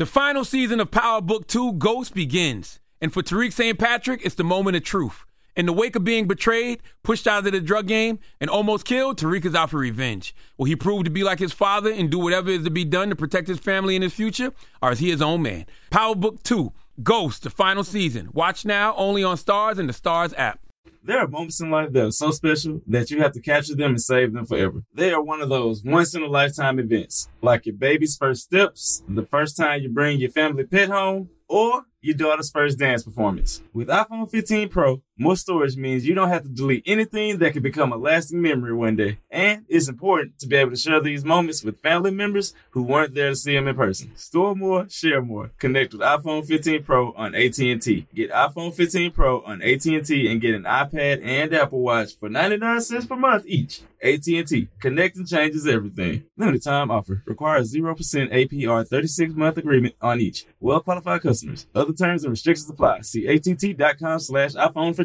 The final season of Power Book 2 Ghost begins. And for Tariq St. Patrick, it's the moment of truth. In the wake of being betrayed, pushed out of the drug game, and almost killed, Tariq is out for revenge. Will he prove to be like his father and do whatever is to be done to protect his family and his future? Or is he his own man? Power Book 2 Ghost, the final season. Watch now only on Starz and the Starz app. There are moments in life that are so special that you have to capture them and save them forever. They are one of those once in a lifetime events, like your baby's first steps, the first time you bring your family pet home, or your daughter's first dance performance. With iPhone 15 Pro, more storage means you don't have to delete anything that could become a lasting memory one day. And it's important to be able to share these moments with family members who weren't there to see them in person. Store more, share more. Connect with iPhone 15 Pro on AT&T. Get iPhone 15 Pro on AT&T and get an iPad and Apple Watch for 99 cents per month each. AT&T. Connecting changes everything. Limited time offer. Requires 0% APR 36 month agreement on each. Well qualified customers. Other terms and restrictions apply. See att.com slash iPhone for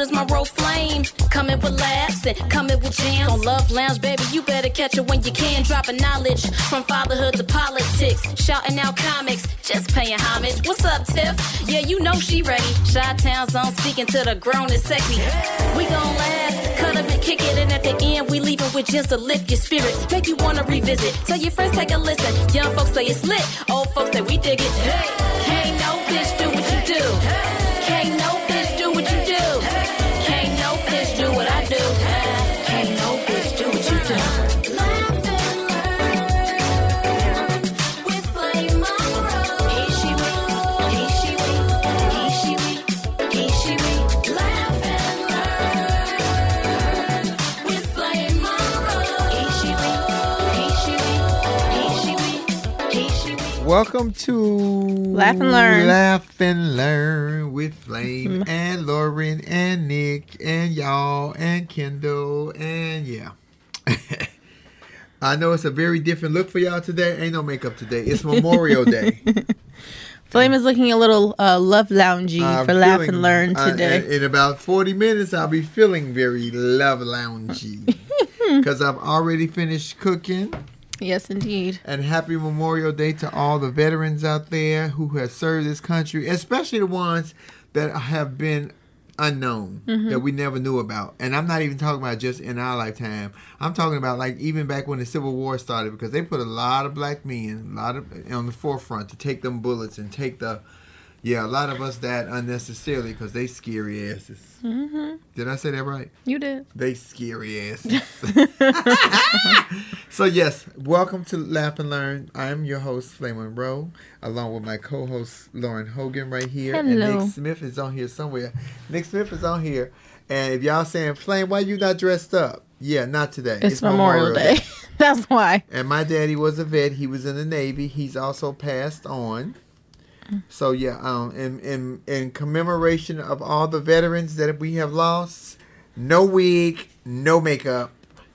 As Monroe Flame. Coming with laughs and coming with jams. On Love Lounge, baby, you better catch it when you can. Dropping knowledge from fatherhood to politics. Shouting out comics, just paying homage. What's up, Tiff? Yeah, you know she ready. Shot Town's on speaking to the grown and sexy. We gon' laugh, cut up and kick it. And at the end, we leave it with just to lift your spirits. Make you wanna revisit. Tell your friends, take a listen. Young folks say it's lit. Old folks say we dig it. Hey, can't no bitch do what you do. Can't no Welcome to Laugh and Learn. Laugh and Learn with Flame Mm. and Lauren and Nick and y'all and Kendall and yeah. I know it's a very different look for y'all today. Ain't no makeup today. It's Memorial Day. Flame is looking a little uh, love loungy I'm for Laugh and Learn uh, today. in about 40 minutes, I'll be feeling very love loungy because I've already finished cooking. Yes, indeed. And happy Memorial Day to all the veterans out there who have served this country, especially the ones that have been unknown mm-hmm. that we never knew about. And I'm not even talking about just in our lifetime. I'm talking about like even back when the Civil War started because they put a lot of black men, a lot of on the forefront to take them bullets and take the yeah, a lot of us died unnecessarily because they scary asses. Mm-hmm. Did I say that right? You did. They scary asses. so yes, welcome to Laugh and Learn. I'm your host, Flame Monroe, along with my co-host Lauren Hogan right here. And Nick Smith is on here somewhere. Nick Smith is on here. And if y'all saying, Flame, why you not dressed up? Yeah, not today. It's, Memorial, Day. That's why. And my daddy was a vet. He was in the Navy. He's also passed on. So yeah, um, in in in commemoration of all the veterans that we have lost, no wig, no makeup.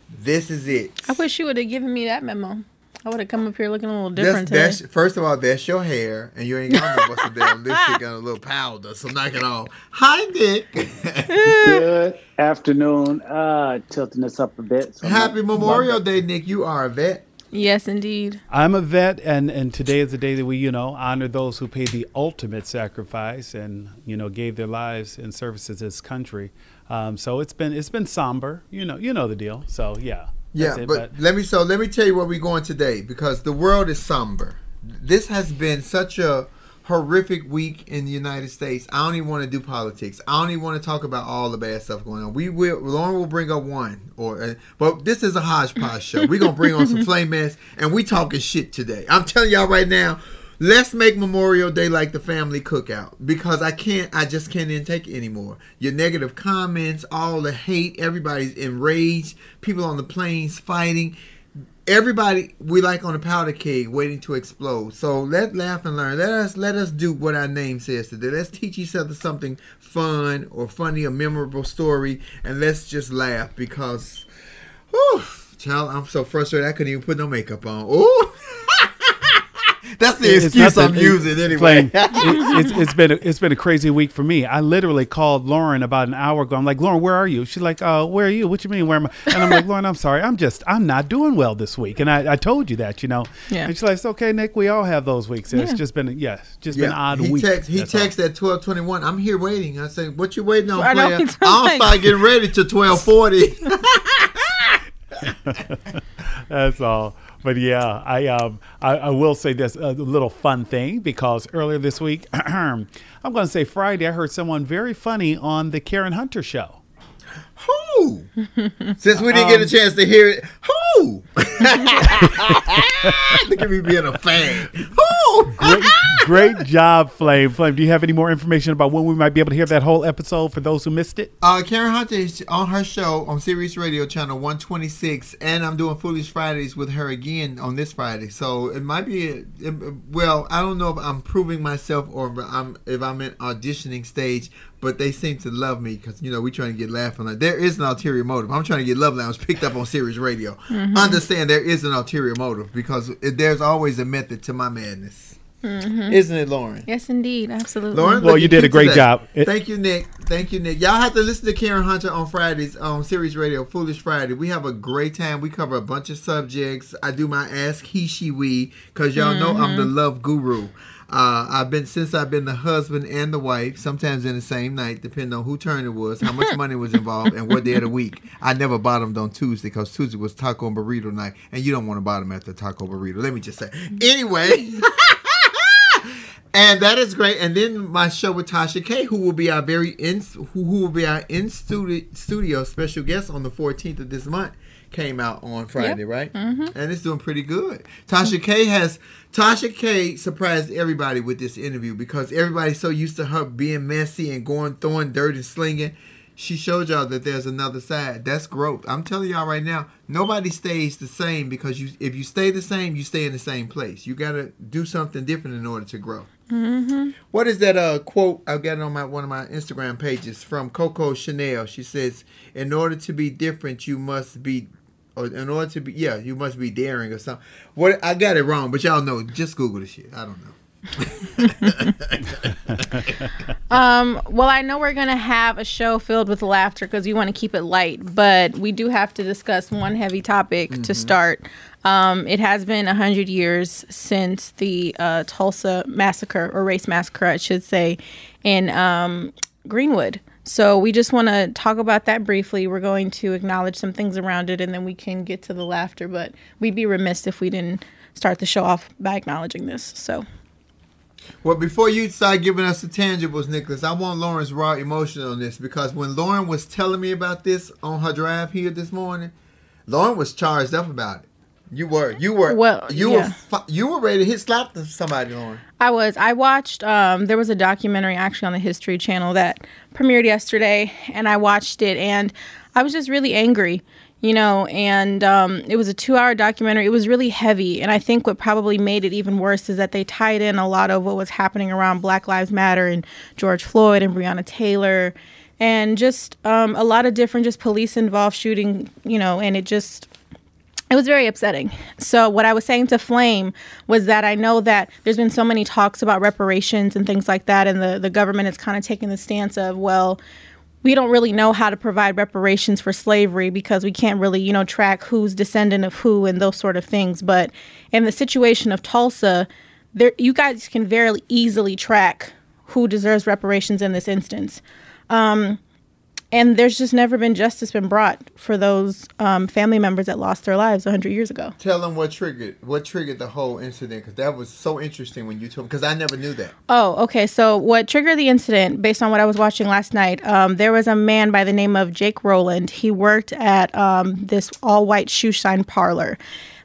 This is it. I wish you would have given me that memo. I would have come up here looking a little different that's today. first of all, that's your hair, and you ain't got no busted down lipstick and a little powder, so knock it off. Hi, Nick. Good afternoon. Uh, tilting this up a bit. So Happy Memorial Day, Nick. You are a vet. Yes, indeed. I'm a vet, and, and today is the day that we, you know, honor those who paid the ultimate sacrifice and, you know, gave their lives in service to this country. Um, so it's been it's been somber, you know, you know the deal. So yeah, Yeah, that's it, but, let me so let me tell you where we're going today because the world is somber. This has been such a horrific week in the United States. I don't even want to do politics. I don't even want to talk about all the bad stuff going on. We will Lauren will bring up one or uh, but this is a hodgepodge show. We're gonna bring on some flame mess and we talking shit today. I'm telling y'all right now. Let's make Memorial Day like the family cookout because I can't, I just can't even take it anymore. Your negative comments, all the hate, everybody's enraged, people on the planes fighting everybody we like on a powder keg waiting to explode. So let laugh and learn. Let us let us do what our name says today. Let's teach each other something fun or funny, a memorable story, and let's just laugh because whew, child, I'm so frustrated I couldn't even put no makeup on. Ooh. That's the It's excuse I'm nothing- using anyway. Flame, it, it's, it's been a, it's been a crazy week for me. I literally called Lauren about an hour ago. I'm like, Lauren, where are you? She's like, uh, where are you? What you mean, where am I? And I'm like, Lauren, I'm sorry, I'm just I'm not doing well this week, and I, I told you that, you know. Yeah. And she's like, it's okay, Nick. We all have those weeks. And Yeah. It's just been yeah, it's just been an odd he week. Text, he That's all. texted at twelve twenty one. I'm here waiting. I say, "What you waiting on, I know, player? I'll like- start getting ready to twelve forty. That's all. But yeah, I um I, I will say this a little fun thing because earlier this week, I'm going to say Friday, I heard someone very funny on the Karen Hunter show. Who? Since we didn't get a chance to hear it, who? Look at me being a fan. Who? Great, great job, Flame. Flame, do you have any more information about when we might be able to hear that whole episode for those who missed it? Uh, Karen Hunter is on her show on Sirius Radio Channel 126, and I'm doing Foolish Fridays with her again on this Friday. So it might be, a, it- well, I don't know if I'm proving myself or if I'm if I'm in auditioning stage, but they seem to love me because you know we trying to get laughing. Like there is an ulterior motive. I'm trying to get Love Lounge picked up on Sirius Radio. Understand there is an ulterior motive because it, there's always a method to my madness, isn't it, Lauren? Yes, indeed. Absolutely. Lauren, Well, you did a great it job. It- Thank you, Nick. Thank you, Nick. Y'all have to listen to Karen Hunter on Fridays on Sirius Radio, Foolish Friday. We have a great time. We cover a bunch of subjects. I do my Ask He She We because y'all know I'm the love guru. Uh, I've been since I've been the husband and the wife, sometimes in the same night, depending on who turn it was, how much money was involved, and what day of the week. I never bottomed on Tuesday because Tuesday was taco and burrito night, and you don't want to bottom after taco burrito. Let me just say. Anyway. And that is great. And then my show with Tasha K, who will be our very in who, who will be our in studio studio special guest on the 14th of this month, came out on Friday, right? Mm-hmm. And it's doing pretty good. Tasha K has Tasha K surprised everybody with this interview because everybody's so used to her being messy and going throwing dirt and slinging. She showed y'all that there's another side. That's growth. I'm telling y'all right now, nobody stays the same because you if you stay the same, you stay in the same place. You gotta do something different in order to grow. What is that uh, quote? I've got it on my one of my Instagram pages from Coco Chanel. She says, "In order to be different, you must be, or in order to be, yeah, you must be daring or something." What I got it wrong, but y'all know. Just Google the shit. I don't know. Um, well, I know we're gonna have a show filled with laughter because we want to keep it light, but we do have to discuss one heavy topic to start. Um, it has been a hundred years since the uh, Tulsa massacre or race massacre, I should say, in um, Greenwood. So we just want to talk about that briefly. We're going to acknowledge some things around it, and then we can get to the laughter. But we'd be remiss if we didn't start the show off by acknowledging this. So. Well, before you start giving us the tangibles, Nicholas, I want Lauren's raw emotion on this because when Lauren was telling me about this on her drive here this morning, Lauren was charged up about it. You were, you were, Well, you yeah. were, you were ready to hit slap somebody, Lauren. I was. I watched. Um, there was a documentary actually on the History Channel that premiered yesterday, and I watched it, and I was just really angry, you know. And um, it was a two-hour documentary. It was really heavy, and I think what probably made it even worse is that they tied in a lot of what was happening around Black Lives Matter and George Floyd and Breonna Taylor, and just um, a lot of different just police-involved shooting, you know. And it just it was very upsetting. So what I was saying to Flame was that I know that there's been so many talks about reparations and things like that, and the the government is kind of taking the stance of well. We don't really know how to provide reparations for slavery because we can't really, you know, track who's descendant of who and those sort of things. But in the situation of Tulsa, there you guys can very easily track who deserves reparations in this instance. Um, and there's just never been justice been brought for those um, family members that lost their lives 100 years ago. Tell them what triggered what triggered the whole incident because that was so interesting when you told because I never knew that. Oh, okay. So, what triggered the incident, based on what I was watching last night, um, there was a man by the name of Jake Rowland. He worked at um, this all white shoe shine parlor.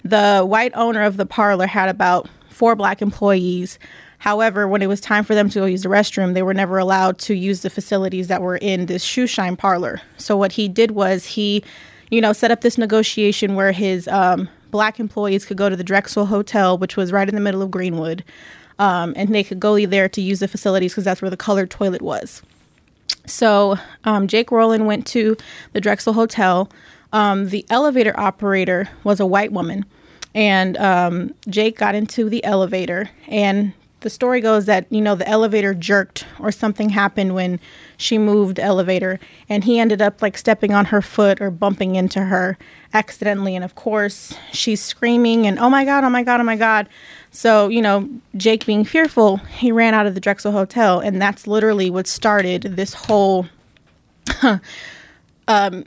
The white owner of the parlor had about four black employees. However, when it was time for them to go use the restroom, they were never allowed to use the facilities that were in this shoe shine parlor. So, what he did was he, you know, set up this negotiation where his um, black employees could go to the Drexel Hotel, which was right in the middle of Greenwood um, and they could go there to use the facilities because that's where the colored toilet was. So um, Jake Rowland went to the Drexel Hotel. Um, the elevator operator was a white woman, and um, Jake got into the elevator. And the story goes that you know the elevator jerked or something happened when she moved elevator, and he ended up like stepping on her foot or bumping into her accidentally. And of course, she's screaming and oh my god, oh my god, oh my god. So, you know, Jake being fearful, he ran out of the Drexel Hotel, and that's literally what started this whole. um,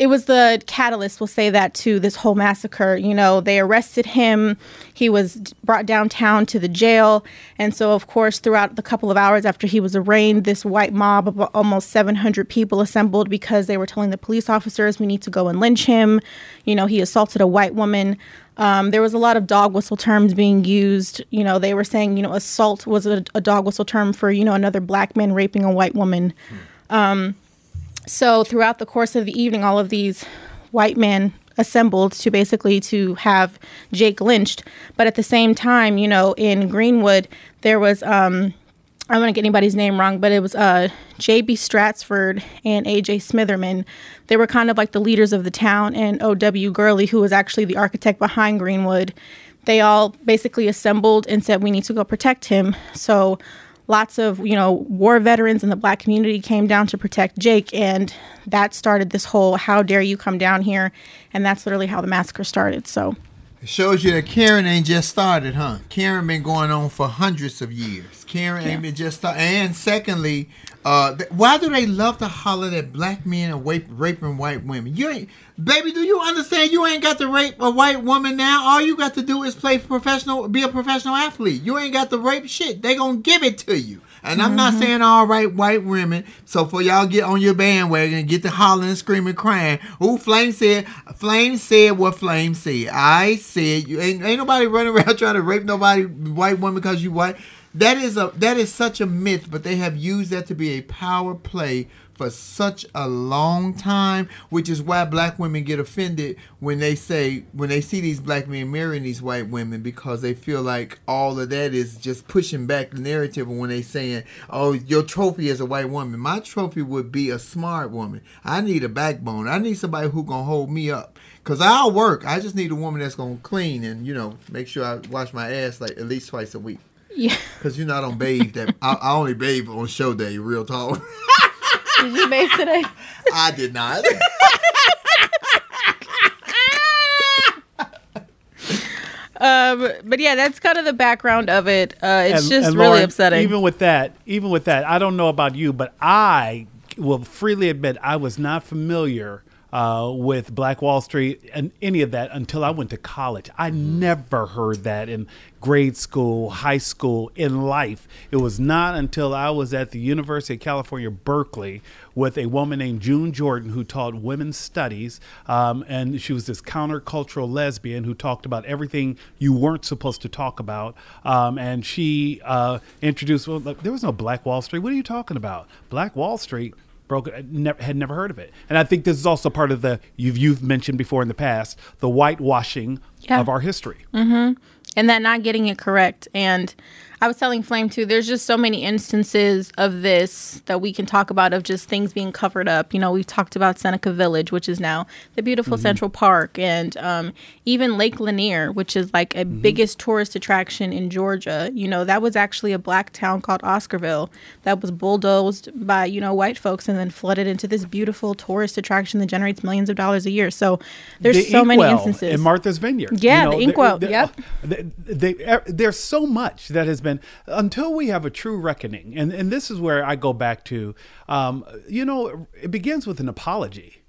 it was the catalyst, we'll say that, to this whole massacre. You know, they arrested him. He was brought downtown to the jail. And so, of course, throughout the couple of hours after he was arraigned, this white mob of almost 700 people assembled because they were telling the police officers, we need to go and lynch him. You know, he assaulted a white woman. Um, there was a lot of dog whistle terms being used. You know, they were saying, you know, assault was a, a dog whistle term for, you know, another black man raping a white woman. Um, so throughout the course of the evening, all of these white men assembled to basically to have Jake lynched. But at the same time, you know, in Greenwood, there was um, I don't want to get anybody's name wrong, but it was uh, J.B. Stradford and A.J. Smitherman. They were kind of like the leaders of the town, and O.W. Gurley, who was actually the architect behind Greenwood. They all basically assembled and said, "We need to go protect him." So lots of you know war veterans in the black community came down to protect Jake, and that started this whole "How dare you come down here?" And that's literally how the massacre started. So. It shows you that Karen ain't just started, huh? Karen been going on for hundreds of years. Karen ain't been just started. And secondly, uh, th- why do they love to holler that black men are rape, raping white women? You ain't, baby. Do you understand? You ain't got to rape a white woman now. All you got to do is play professional, be a professional athlete. You ain't got to rape shit. They gonna give it to you. And I'm not saying all right white women. So for y'all get on your bandwagon and get to hollering, screaming, crying. Ooh, Flame said, Flame said what Flame said. I said you ain't ain't nobody running around trying to rape nobody white woman because you white. That is a that is such a myth, but they have used that to be a power play for such a long time, which is why black women get offended when they say when they see these black men marrying these white women because they feel like all of that is just pushing back the narrative when they saying, "Oh, your trophy is a white woman." My trophy would be a smart woman. I need a backbone. I need somebody who gonna hold me up. Cause I'll work. I just need a woman that's gonna clean and you know make sure I wash my ass like at least twice a week. Yeah. Cause you know I don't bathe that. I, I only bathe on show day. Real talk. Did you bathe today? I did not. Um, but yeah, that's kind of the background of it. Uh, it's And- just and really Lauren, upsetting. Even with that, even with that, I don't know about you, but I will freely admit I was not familiar uh, with Black Wall Street and any of that until I went to college. I never heard that in grade school, high school, in life. It was not until I was at the University of California, Berkeley, with a woman named June Jordan who taught women's studies. Um, and she was this countercultural lesbian who talked about everything you weren't supposed to talk about. Um, and she uh, introduced, well, look, there was no Black Wall Street. What are you talking about? Black Wall Street broke uh, never, had never heard of it and i think this is also part of the you've you've mentioned before in the past the whitewashing Yeah. of our history mm-hmm. and that not getting it correct. And I was telling Flame too, there's just so many instances of this that we can talk about of just things being covered up. You know, we've talked about Seneca Village, which is now the beautiful Central Park, and um, even Lake Lanier, which is like a biggest tourist attraction in Georgia. You know, that was actually a black town called Oscarville that was bulldozed by, you know, white folks and then flooded into this beautiful tourist attraction that generates millions of dollars a year. So there's The so many Inkwell instances. in Martha's Vineyard. Yeah, the they- Inkwell, they- yep. they- they- er, there's so much that has been until we have a true reckoning, and and this is where I go back to, um, you know, it begins with an apology.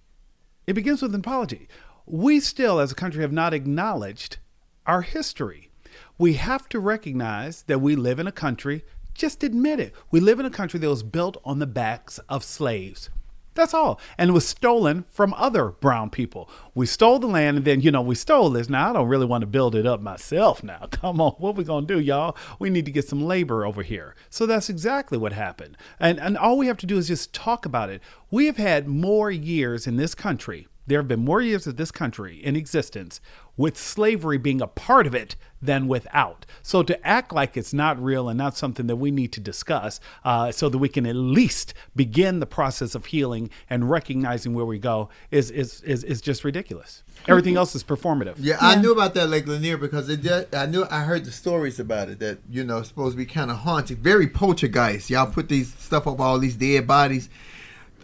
It begins with an apology. We still, as a country, have not acknowledged our history. We have to recognize that we live in a country. Just admit it. We live in a country that was built on the backs of slaves. That's all. And it was stolen from other brown people. We stole the land and then, you know, we stole this. Now, I don't really want to build it up myself now. Come on. What we going to do, y'all? We need to get some labor over here. So that's exactly what happened. And, and all we have to do is just talk about it. We have had more years in this country. There have been more years of this country in existence with slavery being a part of it than without. So to act like it's not real and not something that we need to discuss, uh, so that we can at least begin the process of healing and recognizing where we go, is is is, is just ridiculous. Everything else is performative. Yeah, I knew about that Lake Lanier because it did, I knew I heard the stories about it that you know it's supposed to be kind of haunted, very poltergeist. Y'all put these stuff up all these dead bodies.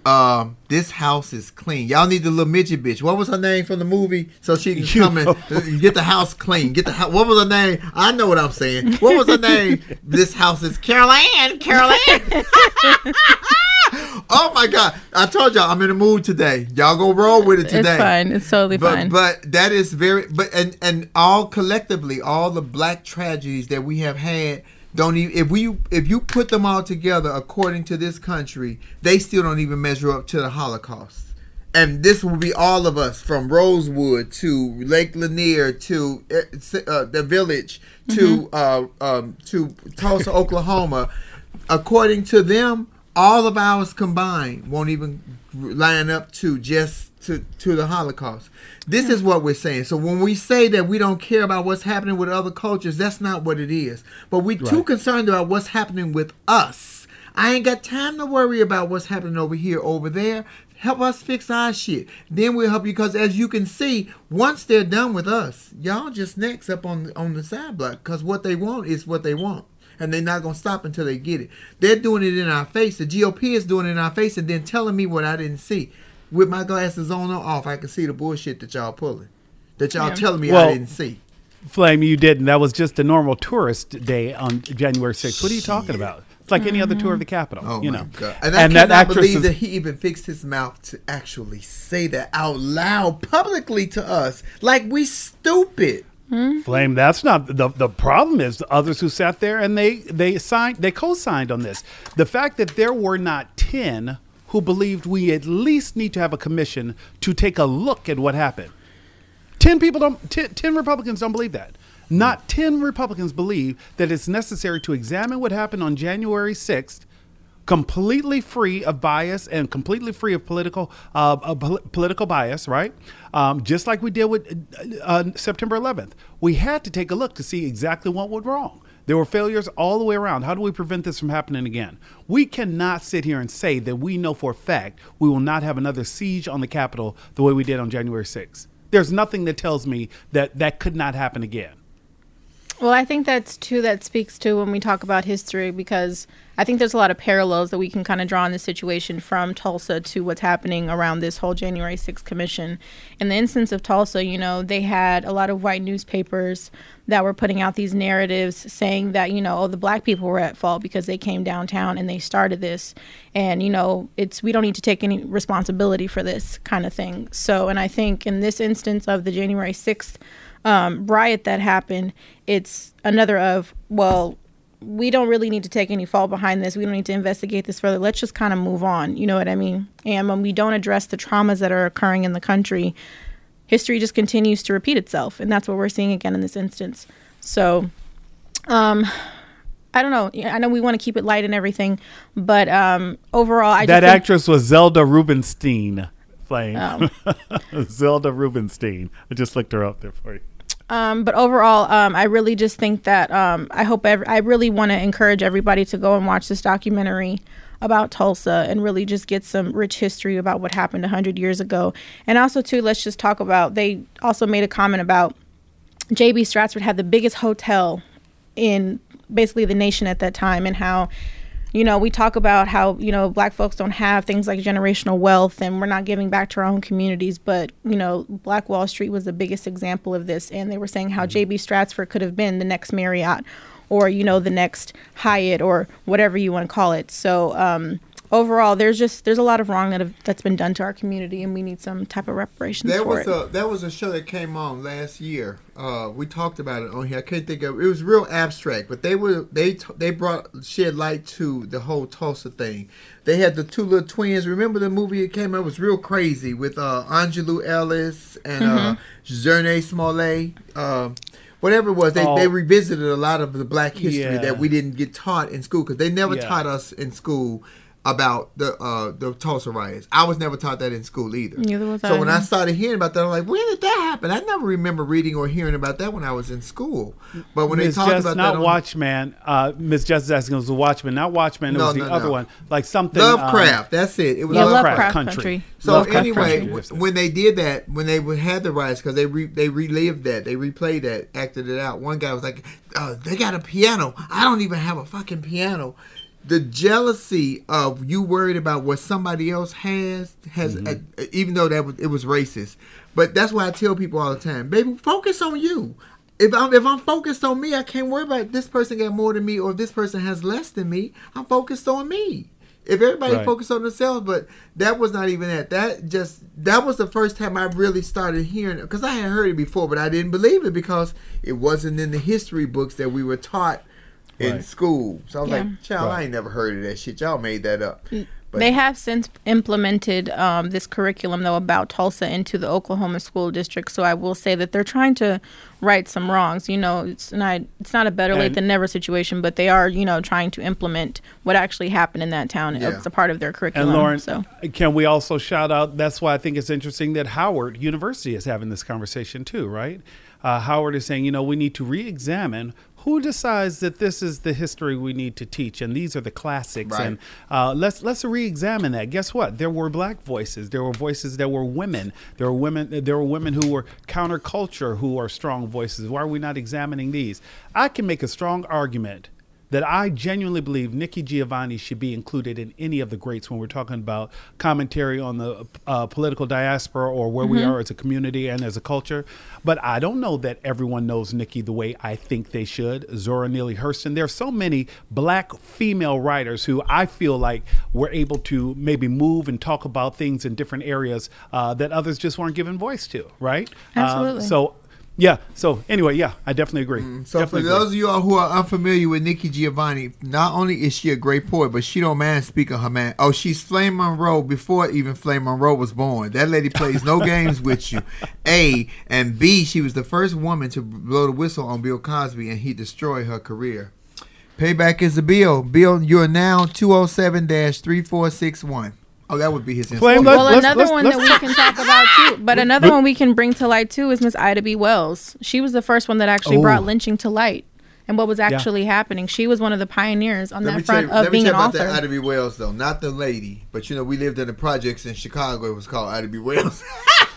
Um, this house is clean. Y'all need the little midget bitch. What was her name from the movie? So she can You come and know. uh, get the house clean. Get the house. What was her name? I know what I'm saying. What was her name? this house is Carol Anne. Carol Anne. oh my God! I told y'all I'm in the mood today. Y'all go roll with it today. It's fine. It's totally but, fine. But that is very but and and all collectively, all the black tragedies that we have had don't even if we if you put them all together according to this country, they still don't even measure up to the Holocaust. And this will be all of us from Rosewood to Lake Lanier to uh, uh, the village to uh, um, to Tulsa, Oklahoma. According to them, all of ours combined won't even line up to just to, to the Holocaust. This is what we're saying. So when we say that we don't care about what's happening with other cultures, that's not what it is. But we're too concerned about what's happening with us. I ain't got time to worry about what's happening over here, over there. Help us fix our shit. Then we'll help you because as you can see, once they're done with us, y'all just next up on on the side block because what they want is what they want. And they're not gonna stop until they get it. They're doing it in our face. The GOP is doing it in our face and then telling me what I didn't see. With my glasses on or off, I can see the bullshit that y'all pulling. That y'all Yeah. telling me Well, I didn't see. Flame, you didn't. That was just a normal tourist day on January 6th. What are you talking about? It's like any other tour of the Capitol. Oh you my know. god! And I And cannot that believe is- that he even fixed his mouth to actually say that out loud publicly to us, like we stupid. Hmm? Flame, that's not the the problem is the others who sat there and they they signed they co-signed on this. The fact that there were not 10 who believed we at least need to have a commission to take a look at what happened. 10 people don't 10, 10 Republicans don't believe that. Not 10 Republicans believe that it's necessary to examine what happened on January 6th completely free of bias and completely free of political uh, uh, pol- political bias, right? Um, just like we did with uh, uh, September 11th, we had to take a look to see exactly what went wrong. There were failures all the way around. How do we prevent this from happening again? We cannot sit here and say that we know for a fact we will not have another siege on the Capitol the way we did on January 6th. There's nothing that tells me that that could not happen again. Well, I think that's too that speaks to when we talk about history because I think there's a lot of parallels that we can kind of draw in this situation from Tulsa to what's happening around this whole January 6th commission. In the instance of Tulsa, you know, they had a lot of white newspapers that were putting out these narratives saying that, you know, oh, the black people were at fault because they came downtown and they started this. And, you know, it's we don't need to take any responsibility for this kind of thing. So, and I think in this instance of the January 6th um, riot that happened, it's another of, well, we don't really need to take any fault behind this. We don't need to investigate this further. Let's just kind of move on. You know what I mean? And when we don't address the traumas that are occurring in the country, history just continues to repeat itself. And that's what we're seeing again in this instance. So, um, I don't know. I know we want to keep it light and everything, but um, overall, I that actress was Zelda Rubinstein. Flame. Oh. Zelda Rubinstein. I just looked her up there for you. Um, but overall, um, I really just think that um, I hope ev- I really want to encourage everybody to go and watch this documentary about Tulsa and really just get some rich history about what happened 100 years ago. And also, too, let's just talk about they also made a comment about J.B. Stradford had the biggest hotel in basically the nation at that time and how you know we talk about how you know black folks don't have things like generational wealth and we're not giving back to our own communities but you know black wall street was the biggest example of this. And they were saying how j.b stradford could have been the next marriott or you know the next hyatt or whatever you want to call it. So um overall there's just there's a lot of wrong that have, that's been done to our community and we need some type of reparations There for was it a that was a show that came on last year. Uh, we talked about it on here. I can't think of it. was real abstract, but they were they t- they brought shed light to the whole Tulsa thing. They had the two little twins. Remember the movie it came out? It was real crazy with uh, Aunjanue Ellis and uh, Jurnee Smollett. Uh, whatever it was, they, Oh. they revisited a lot of the black history Yeah. that we didn't get taught in school because they never Yeah. taught us in school about the uh, the Tulsa riots. I was never taught that in school either. Neither was So I. when I started hearing about that, I'm like, when did that happen? I never remember reading or hearing about that when I was in school. But when Miss they talked Jess, about not that, on Watchman. Uh, Miss Jess is asking, it was the Watchman, not Watchman. It No, was the no, other no. one, like something. um, Lovecraft, that's it. It was yeah Lovecraft. lovecraft Country. country, So Lovecraft anyway, Country. when they did that, when they would- had the riots, because they re, they relived that, they replayed that, acted it out. One guy was like, uh, "They got a piano. I don't even have a fucking piano." The jealousy of you worried about what somebody else has has, uh, even though that was, it was racist. But that's why I tell people all the time, baby, focus on you. If I'm if I'm focused on me, I can't worry about this person got more than me or if this person has less than me. I'm focused on me. If everybody Right. focused on themselves, but that was not even that. That just that was the first time I really started hearing it because I had heard it before, but I didn't believe it because it wasn't in the history books that we were taught in Right. school. So I was Yeah. like, "Child, I ain't never heard of that shit. Y'all made that up." But They have since implemented um, this curriculum, though, about Tulsa into the Oklahoma school district. So I will say that they're trying to right some wrongs. You know, it's not it's not a better late than never situation, but they are you know trying to implement what actually happened in that town. Yeah. It's a part of their curriculum. And Lauren, so can we also shout out? That's why I think it's interesting that Howard University is having this conversation too, right? Uh, Howard is saying, you know, we need to re-examine who decides that this is the history we need to teach, and these are the classics, Right. and uh, let's let's re-examine that. Guess what? There were black voices. There were voices that were women. There were women. There were women who were counterculture, who are strong voices. Why are we not examining these? I can make a strong argument that I genuinely believe Nikki Giovanni should be included in any of the greats when we're talking about commentary on the uh, political diaspora or where we are as a community and as a culture. But I don't know that everyone knows Nikki the way I think they should. Zora Neale Hurston. There are so many black female writers who I feel like were able to maybe move and talk about things in different areas uh, that others just weren't given voice to, right? Um, Absolutely. so, yeah. So, anyway, yeah, I definitely agree. Mm, So definitely for agree. those of you all who are unfamiliar with Nikki Giovanni, not only is she a great poet, but she don't mind speaking her man. Oh, she's Flame Monroe before even Flame Monroe was born. That lady plays no games with you. A and B, she was the first woman to blow the whistle on Bill Cosby, and he destroyed her career. Payback is a bill. Bill, you are now 207-3461. Oh, that would be his Flame, Instagram. let's- well, another let's- one let's that we can talk about too, but another one we can bring to light too is Miss Ida B. Wells. She was the first one that actually Oh. brought lynching to light and what was actually happening. She was one of the pioneers on Let me that tell front you, of let me being tell you about author. that Ida B. Wells though, not the lady, but you know we lived in the projects in Chicago. It was called Ida B. Wells.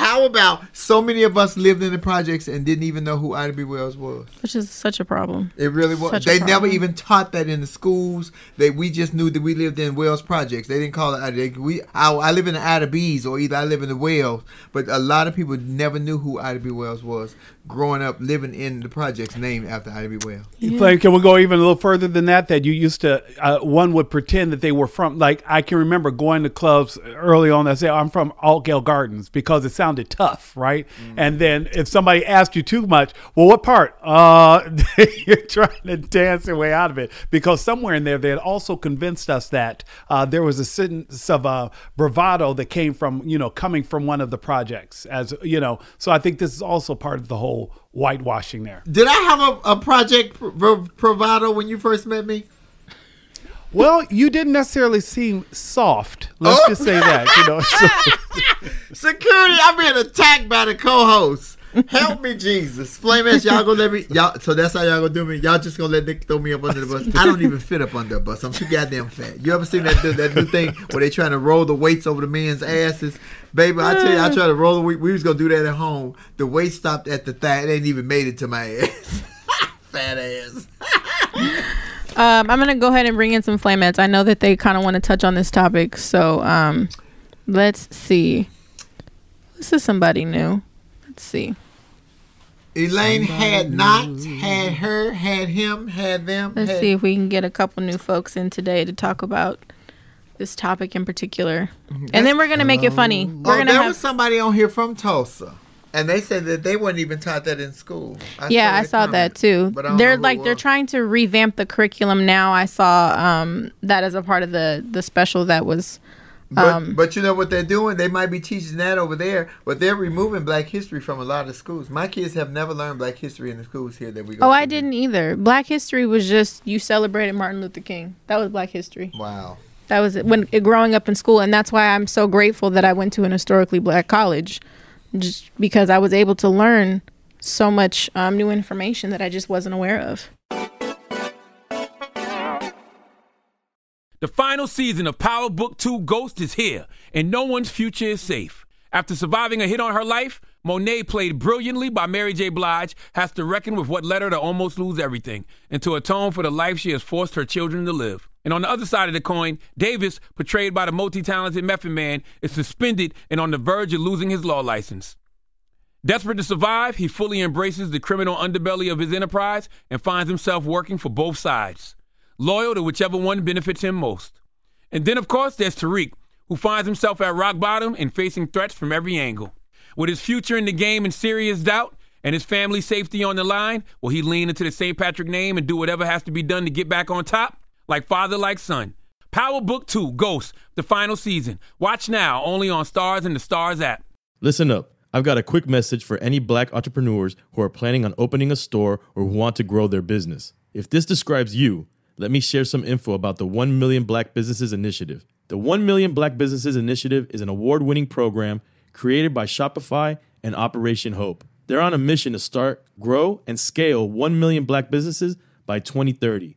How about so many of us lived in the projects and didn't even know who Ida B. Wells was? which is such a problem. It really was. Such They never even taught that in the schools. They we just knew that we lived in Wells projects. They didn't call it Ida. They, we I, I live in the Ida B's or either I live in the Wells. But a lot of people never knew who Ida B. Wells was growing up living in the projects named after Ida B. Wells. Flame, can we go even a little further than that? That you used to, uh, one would pretend that they were from, like, I can remember going to clubs early on that say, I'm from Altgeld Gardens because it sounded tough, right? And then if somebody asked you too much, well, what part? Uh, you're trying to dance your way out of it because somewhere in there, they had also convinced us that uh, there was a sense of uh, bravado that came from, you know, coming from one of the projects, as, you know. So I think this is also part of the whole whitewashing there. Did I have a, a project pro- provider when you first met me? Well, you didn't necessarily seem soft. Let's Oh. just say that. You know, so- Security, I'm being attacked by the co-host. Help me, Jesus. Flame ass, y'all gonna let me y'all so that's how y'all gonna do me. Y'all just gonna let Nick throw me up under the bus. I don't even fit up under a bus. I'm too goddamn fat. You ever seen that that new thing where they trying to roll the weights over the men's asses? Baby, I tell you, I try to roll the weight. We was gonna do that at home. The weight stopped at the thigh. It ain't even made it to my ass. fat ass. Um, I'm gonna go ahead and bring in some flamettes. I know that they kind of want to touch on this topic, so um, let's see. This is somebody new. Let's see. Elaine had not, had her, had him, had them. Let's had- see if we can get a couple new folks in today to talk about this topic in particular, and then we're gonna make it funny. We're oh, gonna there have was somebody on here from Tulsa, and they said that they weren't even taught that in school. yeah, I that saw that too. but They're like they're trying to revamp the curriculum now. I saw um, that as a part of the the special that was. But, Um, but you know what they're doing? They might be teaching that over there, but they're removing Black history from a lot of schools. My kids have never learned Black history in the schools here that we go. Oh. I didn't either. Black History was just you celebrated Martin Luther King. That was Black History. Wow. That was when growing up in school, and that's why I'm so grateful that I went to an historically black college, just because I was able to learn so much um, new information that I just wasn't aware of. The final season of Power Book 2 Ghost is here, and no one's future is safe. After surviving a hit on her life, Monet, played brilliantly by Mary J. Blige, has to reckon with what led her to almost lose everything and to atone for the life she has forced her children to live. And on the other side of the coin, Davis, portrayed by the multi talented Method Man, is suspended and on the verge of losing his law license. Desperate to survive, he fully embraces the criminal underbelly of his enterprise and finds himself working for both sides, loyal to whichever one benefits him most. And then, of course, there's Tariq, who finds himself at rock bottom and facing threats from every angle. With his future in the game in serious doubt and his family's safety on the line, will he lean into the St. Patrick name and do whatever has to be done to get back on top? Like father, like son. Power Book 2 Ghost, the final season. Watch now only on Starz and the Starz app. Listen up. I've got a quick message for any black entrepreneurs who are planning on opening a store or who want to grow their business. If this describes you, let me share some info about the 1 Million Black Businesses Initiative. The 1 Million Black Businesses Initiative is an award winning program created by Shopify and Operation Hope. They're on a mission to start, grow, and scale 1 million black businesses by 2030,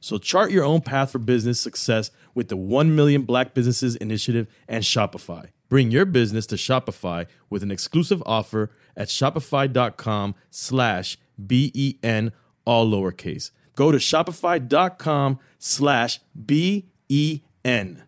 So chart your own path for business success with the 1 Million Black Businesses Initiative and Shopify. Bring your business to Shopify with an exclusive offer at shopify.com slash B-E-N, all lowercase. Go to shopify.com slash B-E-N.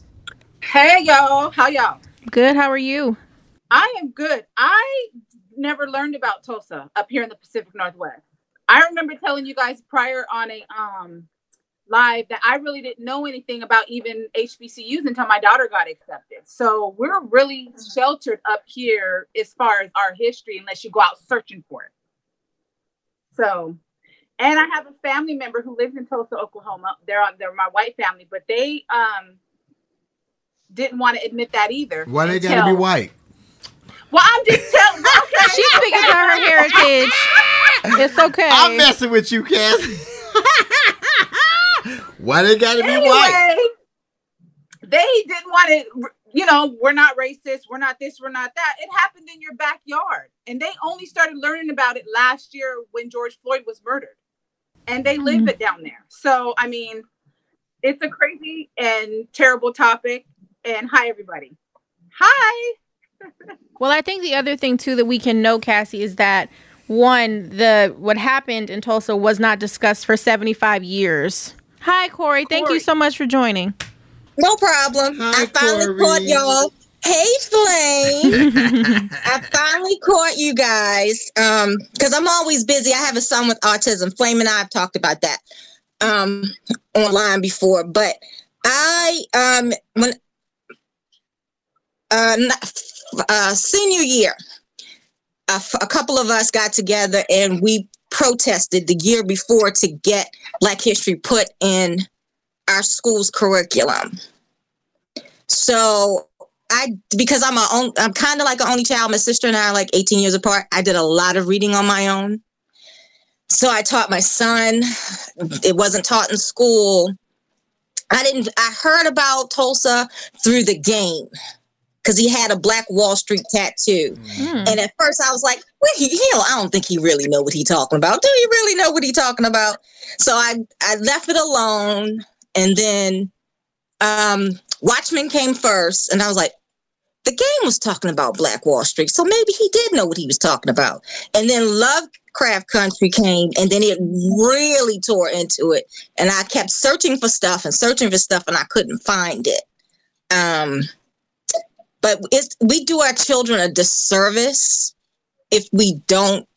Hey y'all, how y'all? Good. How are you? I am good. I never learned about Tulsa up here in the Pacific Northwest. I remember telling you guys prior on a um live that I really didn't know anything about even HBCUs until my daughter got accepted. So we're really sheltered up here as far as our history unless you go out searching for it. So and I have a family member who lives in Tulsa, Oklahoma. They're on they're my white family, but they um didn't want to admit that either. Why they gotta be white? Well, I'm just telling. Okay. She's speaking to her heritage. It's okay. I'm messing with you, Cass. Why they gotta be white? they didn't want to. You know, we're not racist. We're not this. We're not that. It happened in your backyard, and they only started learning about it last year when George Floyd was murdered, and they live mm-hmm. it down there. So, I mean, it's a crazy and terrible topic. And hi, everybody. Hi. Well, I think the other thing too that we can know, Cassie, is that one, the what happened in Tulsa was not discussed for 75 years. Hi, Corey. Thank you so much for joining. No problem. I finally caught y'all. Hey, Flame. I finally caught you guys. Um, because I'm always busy. I have a son with autism. Flame and I have talked about that um online before. But I um when uh, uh senior year, a, couple of us got together and we protested the year before to get Black History put in our school's curriculum. So I because I'm a own, I'm kind of like an only child. My sister and I are like 18 years apart. I did a lot of reading on my own. So I taught my son. It wasn't taught in school. I didn't I heard about Tulsa through the game because he had a black Wall Street tattoo. And at first I was like, well, he, he don't- I don't think he really know what he talking about. Do you really know what he talking about? So I I left it alone. And then um Watchmen came first, and I was like, the game was talking about Black Wall Street, so maybe he did know what he was talking about. And then Lovecraft Country came, and then it really tore into it. And I kept searching for stuff and searching for stuff, and I couldn't find it. Um, but it's we do our children a disservice if we don't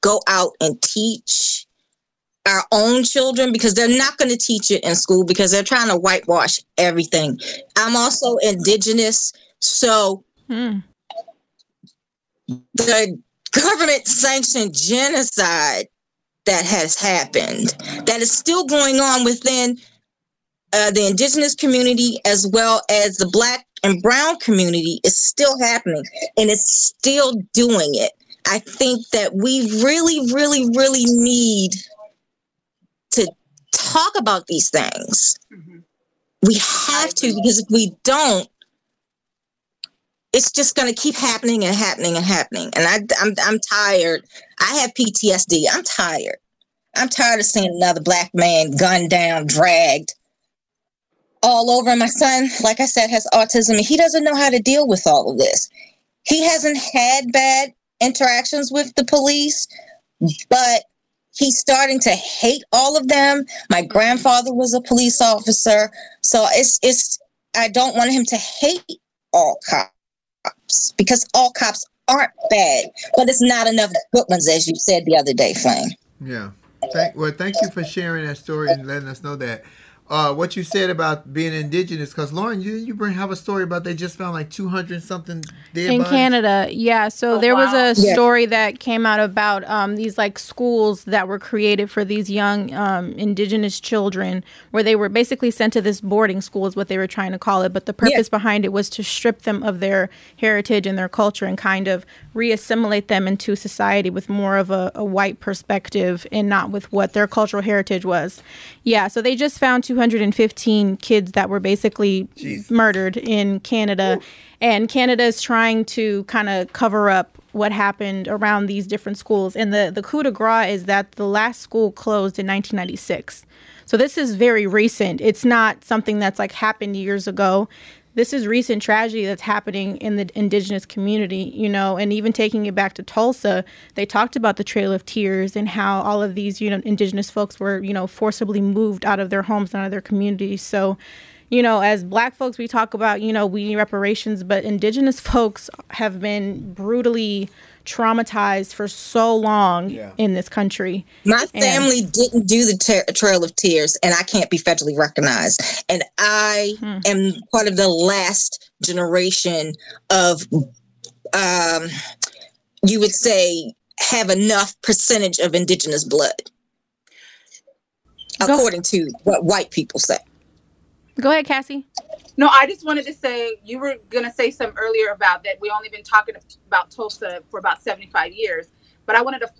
go out and teach our own children because they're not going to teach it in school because they're trying to whitewash everything. I'm also indigenous, so the government sanctioned genocide that has happened that is still going on within uh, the indigenous community as well as the black and brown community is still happening and it's still doing it. I think that we really, really, really need to talk about these things. Mm-hmm. We have to because if we don't, it's just going to keep happening and happening and happening. And I, I'm, I'm tired. I have PTSD. I'm tired. I'm tired of seeing another black man gunned down, dragged all over. My son, like I said, has autism and he doesn't know how to deal with all of this. He hasn't had bad interactions with the police, but he's starting to hate all of them. My grandfather was a police officer, so it's it's I don't want him to hate all cops because all cops aren't bad, but it's not enough good ones, as you said the other day, Flame. Yeah. Thank, well, thank you for sharing that story and letting us know that. Uh, what you said about being indigenous, because Lauren, you you bring have a story about they just found like two hundred something dead in bodies? Canada, yeah. So there was a Yeah. story that came out about um, these like schools that were created for these young um, indigenous children, where they were basically sent to this boarding school, is what they were trying to call it. But the purpose behind it was to strip them of their heritage and their culture and kind of reassimilate them into society with more of a, a white perspective and not with what their cultural heritage was. Yeah. So they just found 215 kids that were basically murdered in Canada. And Canada is trying to kind of cover up what happened around these different schools. And the, the coup de grace is that the last school closed in 1996. So this is very recent. It's not something that's like happened years ago. This is recent tragedy that's happening in the indigenous community, you know, and even taking it back to Tulsa, they talked about the Trail of Tears and how all of these, you know, indigenous folks were, you know, forcibly moved out of their homes and out of their communities. So, you know, as black folks, we talk about, you know, we need reparations, but indigenous folks have been brutally traumatized for so long in this country. My And- family didn't do the ter- Trail of Tears, and I can't be federally recognized. And I Hmm. am part of the last generation of, um, you would say, have enough percentage of indigenous blood, according to what white people say. Go ahead, Cassie. No, I just wanted to say you were gonna say some earlier about that we only been talking about Tulsa for about 75 years, but I wanted to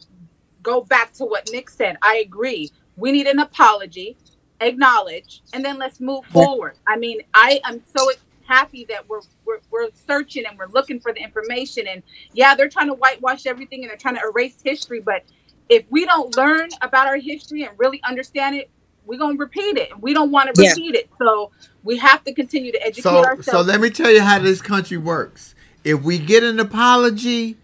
go back to what Nick said. I agree. We need an apology, acknowledge, and then let's move forward. I mean, I am so happy that we're, we're we're searching and we're looking for the information. And yeah, they're trying to whitewash everything and they're trying to erase history, but if we don't learn about our history and really understand it, we're gonna repeat it. And we don't want to Yeah. repeat it. So we have to continue to educate So, ourselves. so let me tell you how this country works. If we get an apology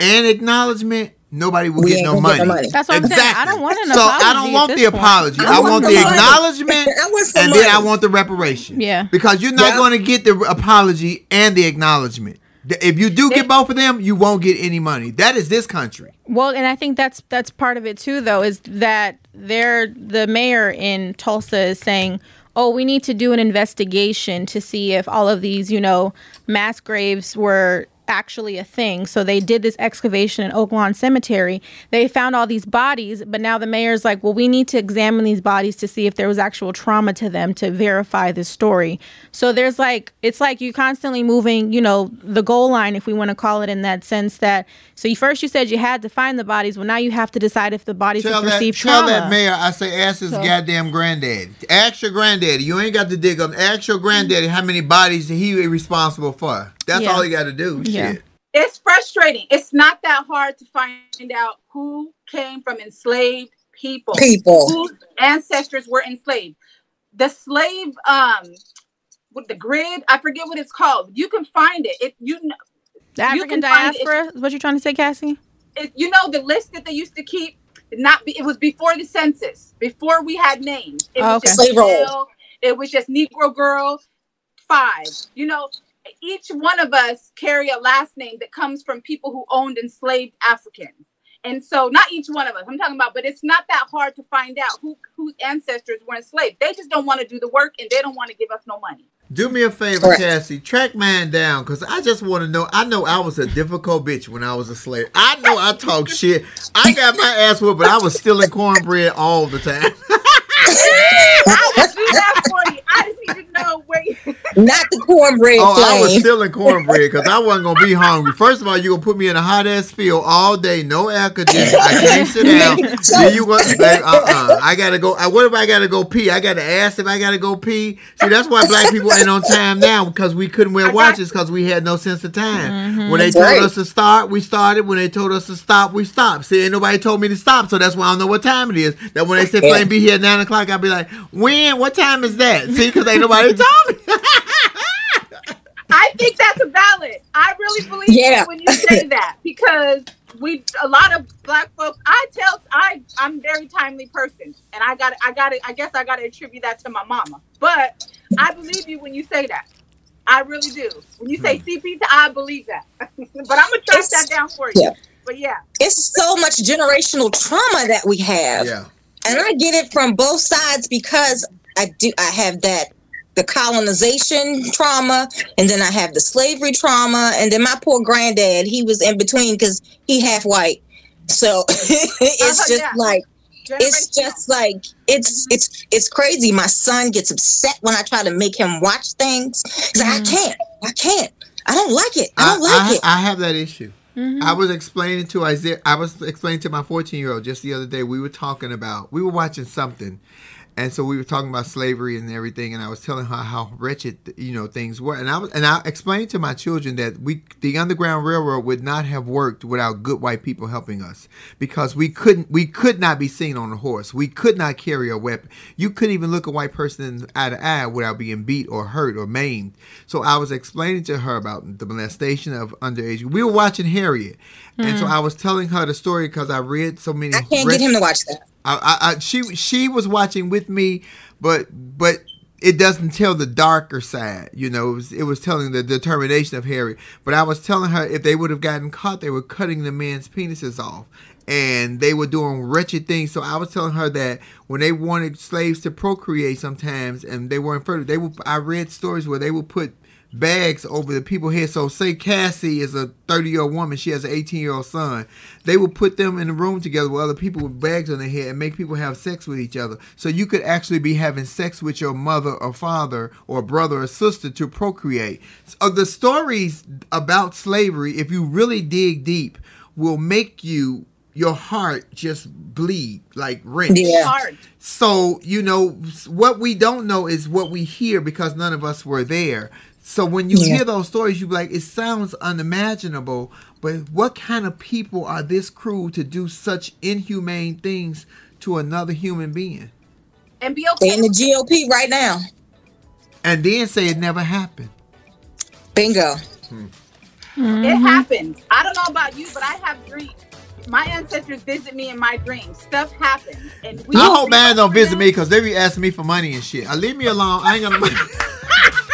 and acknowledgement, nobody will We get no money. get no money. That's what I'm saying. I don't want an so apology I don't want the point. apology. I I, want want the the money. acknowledgement, I want and then I want the reparation. Yeah. Because you're not Yeah. going to get the apology and the acknowledgement. If you do get both of them, you won't get any money. That is this country. Well, and I think that's that's part of it too, though, is that they're the mayor in Tulsa is saying, "Oh, we need to do an investigation to see if all of these, you know, mass graves were." Actually a thing so they did this excavation in oak lawn cemetery they found all these bodies but now the mayor's like well we need to examine these bodies to see if there was actual trauma to them to verify this story so there's like it's like you're constantly moving you know the goal line if we want to call it in that sense that so you first you said you had to find the bodies well now you have to decide if the bodies Tell have that, received tell trauma that mayor, I say, ask his So- goddamn granddaddy. Ask your granddaddy. You ain't got to dig up. Ask your granddaddy how many bodies he responsible for. That's Yeah. all you got to do. Yeah. Shit. it's frustrating. It's not that hard to find out who came from enslaved people. People. whose ancestors were enslaved. The slave, um, with the grid, I forget what it's called. You can find it. It you know, the you african can diaspora is what you're trying to say cassie It, you know the list that they used to keep. Not be, it was before the census, before we had names. It Oh, was okay. just Slave roll. It was just Negro girl five. You know, each one of us carry a last name that comes from people who owned enslaved Africans. And so, not each one of us. I'm talking about, but it's not that hard to find out who whose ancestors were enslaved. They just don't want to do the work, and they don't want to give us no money. Do me a favor, Correct. Cassie. Track mine down, cause I just want to know. I know I was a difficult bitch when I was a slave. I know I talk shit. I got my ass whooped, but I was stealing cornbread all the time. I will do that for you. I just need to know where. You, Not the cornbread Oh, I was flame. stealing cornbread because I wasn't gonna be hungry. First of all, you gonna put me in a hot ass field all day, no air conditioning. I can't sit down. then you want, uh uh I gotta go. I, what if I gotta go pee? I gotta ask if I gotta go pee. See, that's why black people ain't on time now because we couldn't wear watches because we had no sense of time. When they told Right. us to start, we started. When they told us to stop, we stopped. See, ain't nobody told me to stop, so that's why I don't know what time it is. That when they said Yeah. flame be here at nine o'clock, I'd be like, when? What time is that? See, because ain't nobody told me. I think that's a valid. I really believe Yeah. when you say that because we a lot of black folks. I tell I I'm a very timely person, and I got I got to I guess I got to attribute that to my mama. But I believe you when you say that. I really do. When you Hmm. say CP, I believe that. but I'm gonna track that down for you. Yeah. But yeah, It's so much generational trauma that we have. Yeah. and I get it from both sides because I do. I have that the colonization trauma, and then I have the slavery trauma, and then my poor granddad. He was in between because he half white, so uh-huh, it's Uh-huh, just yeah. like it's just like it's mm-hmm. it's it's crazy. My son gets upset when I try to make him watch things. He's like, I mm. can't, I can't, I don't like it, I don't like I, it. I have that issue. Mm-hmm. I was explaining to Isaiah. I was explaining to my 14 year old just the other day. We were talking about. We were watching something, and so we were talking about slavery and everything. And I was telling her how wretched you know things were. And I was and I explained to my children that we the Underground Railroad would not have worked without good white people helping us because we couldn't we could not be seen on a horse. We could not carry a weapon. You couldn't even look a white person eye to eye without being beat or hurt or maimed. So I was explaining to her about the molestation of underage. We were watching Harriet, and so hmm. I was telling her the story because I read so many. I can't get him to watch that. I, I, I, she she was watching with me, but but it doesn't tell the darker side. You know, it was, it was telling the determination of Harry. But I was telling her if they would have gotten caught, they were cutting the men's penises off. And they were doing wretched things. So I was telling her that when they wanted slaves to procreate sometimes and they weren't fertile, they would I read stories where they would put bags over the people's heads. So say Cassie is a 30 year old woman, she has an 18 year old son. They would put them in a room together with other people with bags on their head and make people have sex with each other. So you could actually be having sex with your mother or father or brother or sister to procreate. So the stories about slavery, if you really dig deep, will make you your heart just bleed like wrench. Yeah. Hard. So, you know, what we don't know is what we hear because none of us were there. So when you Yeah. hear those stories, you be like, it sounds unimaginable, but what kind of people are this cruel to do such inhumane things to another human being? And be They okay. in the GOP right now. And then say it never happened. Bingo. Hmm. It mm-hmm. happens. I don't know about you, but I have dreams. My ancestors visit me in my dreams. Stuff happens, and we. I hope man don't visit me because they be asking me for money and shit. I leave me alone. I ain't gonna.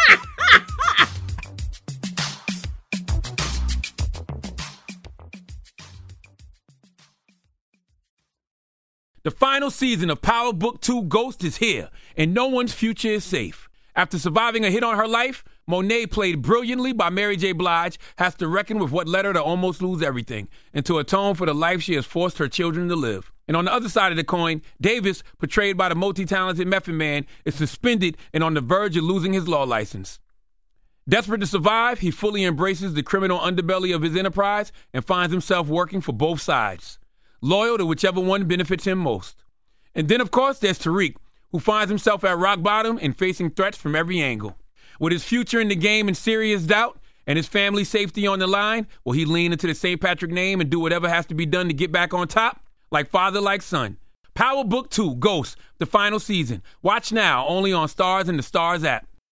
The final season of Power Book 2 Ghost is here, and no one's future is safe. After surviving a hit on her life, Monet, played brilliantly by Mary J. Blige, has to reckon with what led her to almost lose everything and to atone for the life she has forced her children to live. And on the other side of the coin, Davis, portrayed by the multi talented Method Man, is suspended and on the verge of losing his law license. Desperate to survive, he fully embraces the criminal underbelly of his enterprise and finds himself working for both sides, loyal to whichever one benefits him most. And then, of course, there's Tariq, who finds himself at rock bottom and facing threats from every angle. With his future in the game in serious doubt and his family's safety on the line, will he lean into the St. Patrick name and do whatever has to be done to get back on top? Like father, like son. Power Book 2 Ghost, the final season. Watch now only on Starz and the Starz app.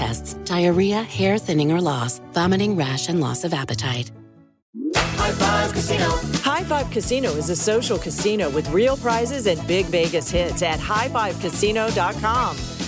tests, diarrhea, hair thinning or loss, vomiting, rash, and loss of appetite. High Five Casino. High Five Casino is a social casino with real prizes and big Vegas hits at highfivecasino.com.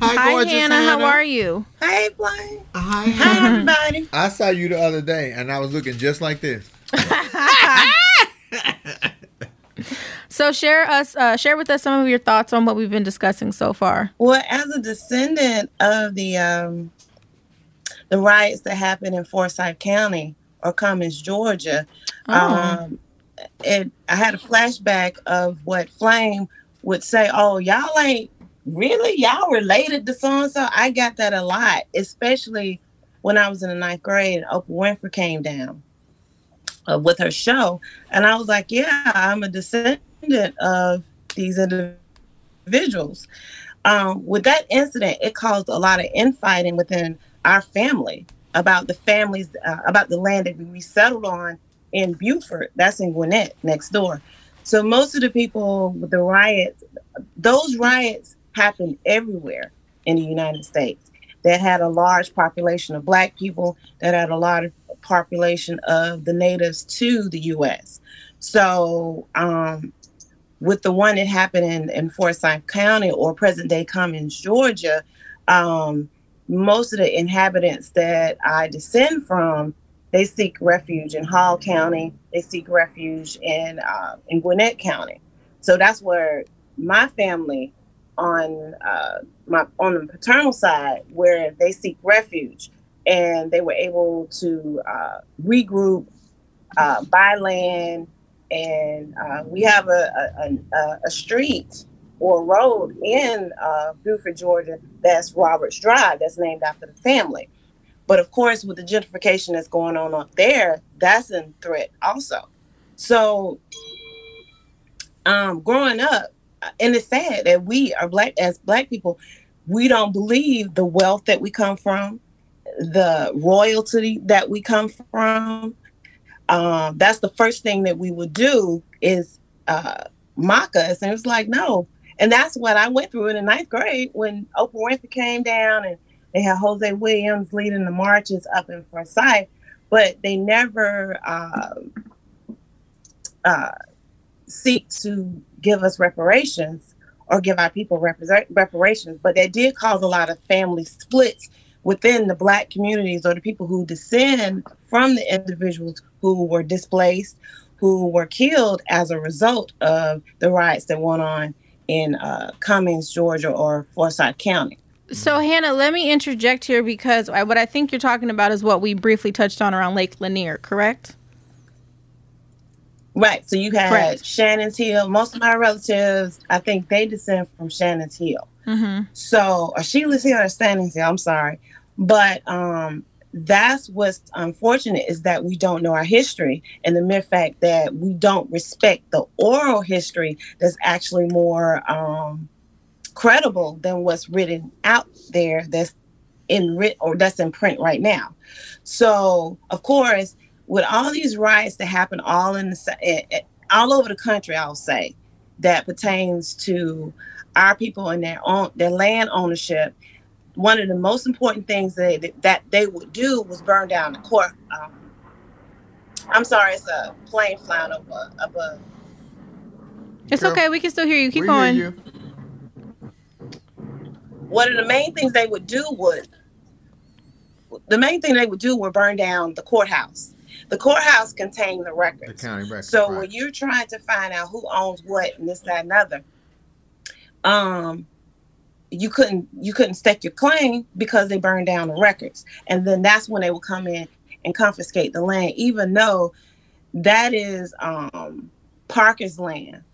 Hi, Hi, gorgeous Hannah. How are you? Hey, Blaine. Hi, Hi, everybody. I saw you the other day, and I was looking just like this. So share us, uh, share with us some of your thoughts on what we've been discussing so far. Well, as a descendant of the um, the riots that happened in Forsyth County or Cummins, Georgia, Oh. um, it I had a flashback of what Flame would say. Oh, y'all ain't really y'all related to so and so. I got that a lot, especially when I was in the ninth grade and Oprah Winfrey came down uh, with her show, and I was like, yeah, I'm a descendant of these individuals. Um, with that incident, it caused a lot of infighting within our family about the families, uh, about the land that we settled on in Buford. That's in Gwinnett, next door. So most of the people with the riots, those riots happened everywhere in the United States. That had a large population of Black people. That had a large population of the natives to the U.S. So, um, with the one that happened in, in Forsyth County or present day Cummings, Georgia, um, most of the inhabitants that I descend from, they seek refuge in Hall County. They seek refuge in uh, in Gwinnett County. So that's where my family on uh, my on the paternal side, where they seek refuge, and they were able to uh, regroup, uh, buy land, and uh, we have a, a, a, street or road in uh, Buford, Georgia, that's Roberts Drive, that's named after the family. But of course, with the gentrification that's going on up there, that's in threat also. So, um, growing up, and it's sad that we are black as black people, we don't believe the wealth that we come from, the royalty that we come from. Um, that's the first thing that we would do is uh, mock us, and it's like no, and that's what I went through in the ninth grade when Oprah Winfrey came down and they had Hosea Williams leading the marches up in Forsyth, but they never uh, uh, seek to give us reparations or give our people reparations, but that did cause a lot of family splits within the black communities or the people who descend from the individuals who were displaced, who were killed as a result of the riots that went on in uh, Cummings, Georgia, or Forsyth County. So, Hannah, let me interject here because I, what I think you're talking about is what we briefly touched on around Lake Lanier, correct? Right. So you had Correct. Shannon's Hill. Most of my relatives, I think they descend from Shannon's Hill. Mm-hmm. So or Sheila's Hill or Shannon's Hill, I'm sorry. But um that's what's unfortunate is that we don't know our history and the mere fact that we don't respect the oral history that's actually more um credible than what's written out there that's in writ or that's in print right now. So of course, with all these riots that happen all in the sa- eh, eh, all over the country, I'll say that pertains to our people and their own their land ownership. One of the most important things that they, that they would do was burn down the court. Um, I'm sorry, it's a plane flying over above. It's Girl, okay. We can still hear you. Keep we going. hear One of the main things they would do would the main thing they would do would burn down the courthouse. The courthouse contained the records. The county records. So right. when you're trying to find out who owns what and this, that, and other, um, you couldn't you couldn't stake your claim because they burned down the records, and then that's when they would come in and confiscate the land, even though that is um, Parker's land.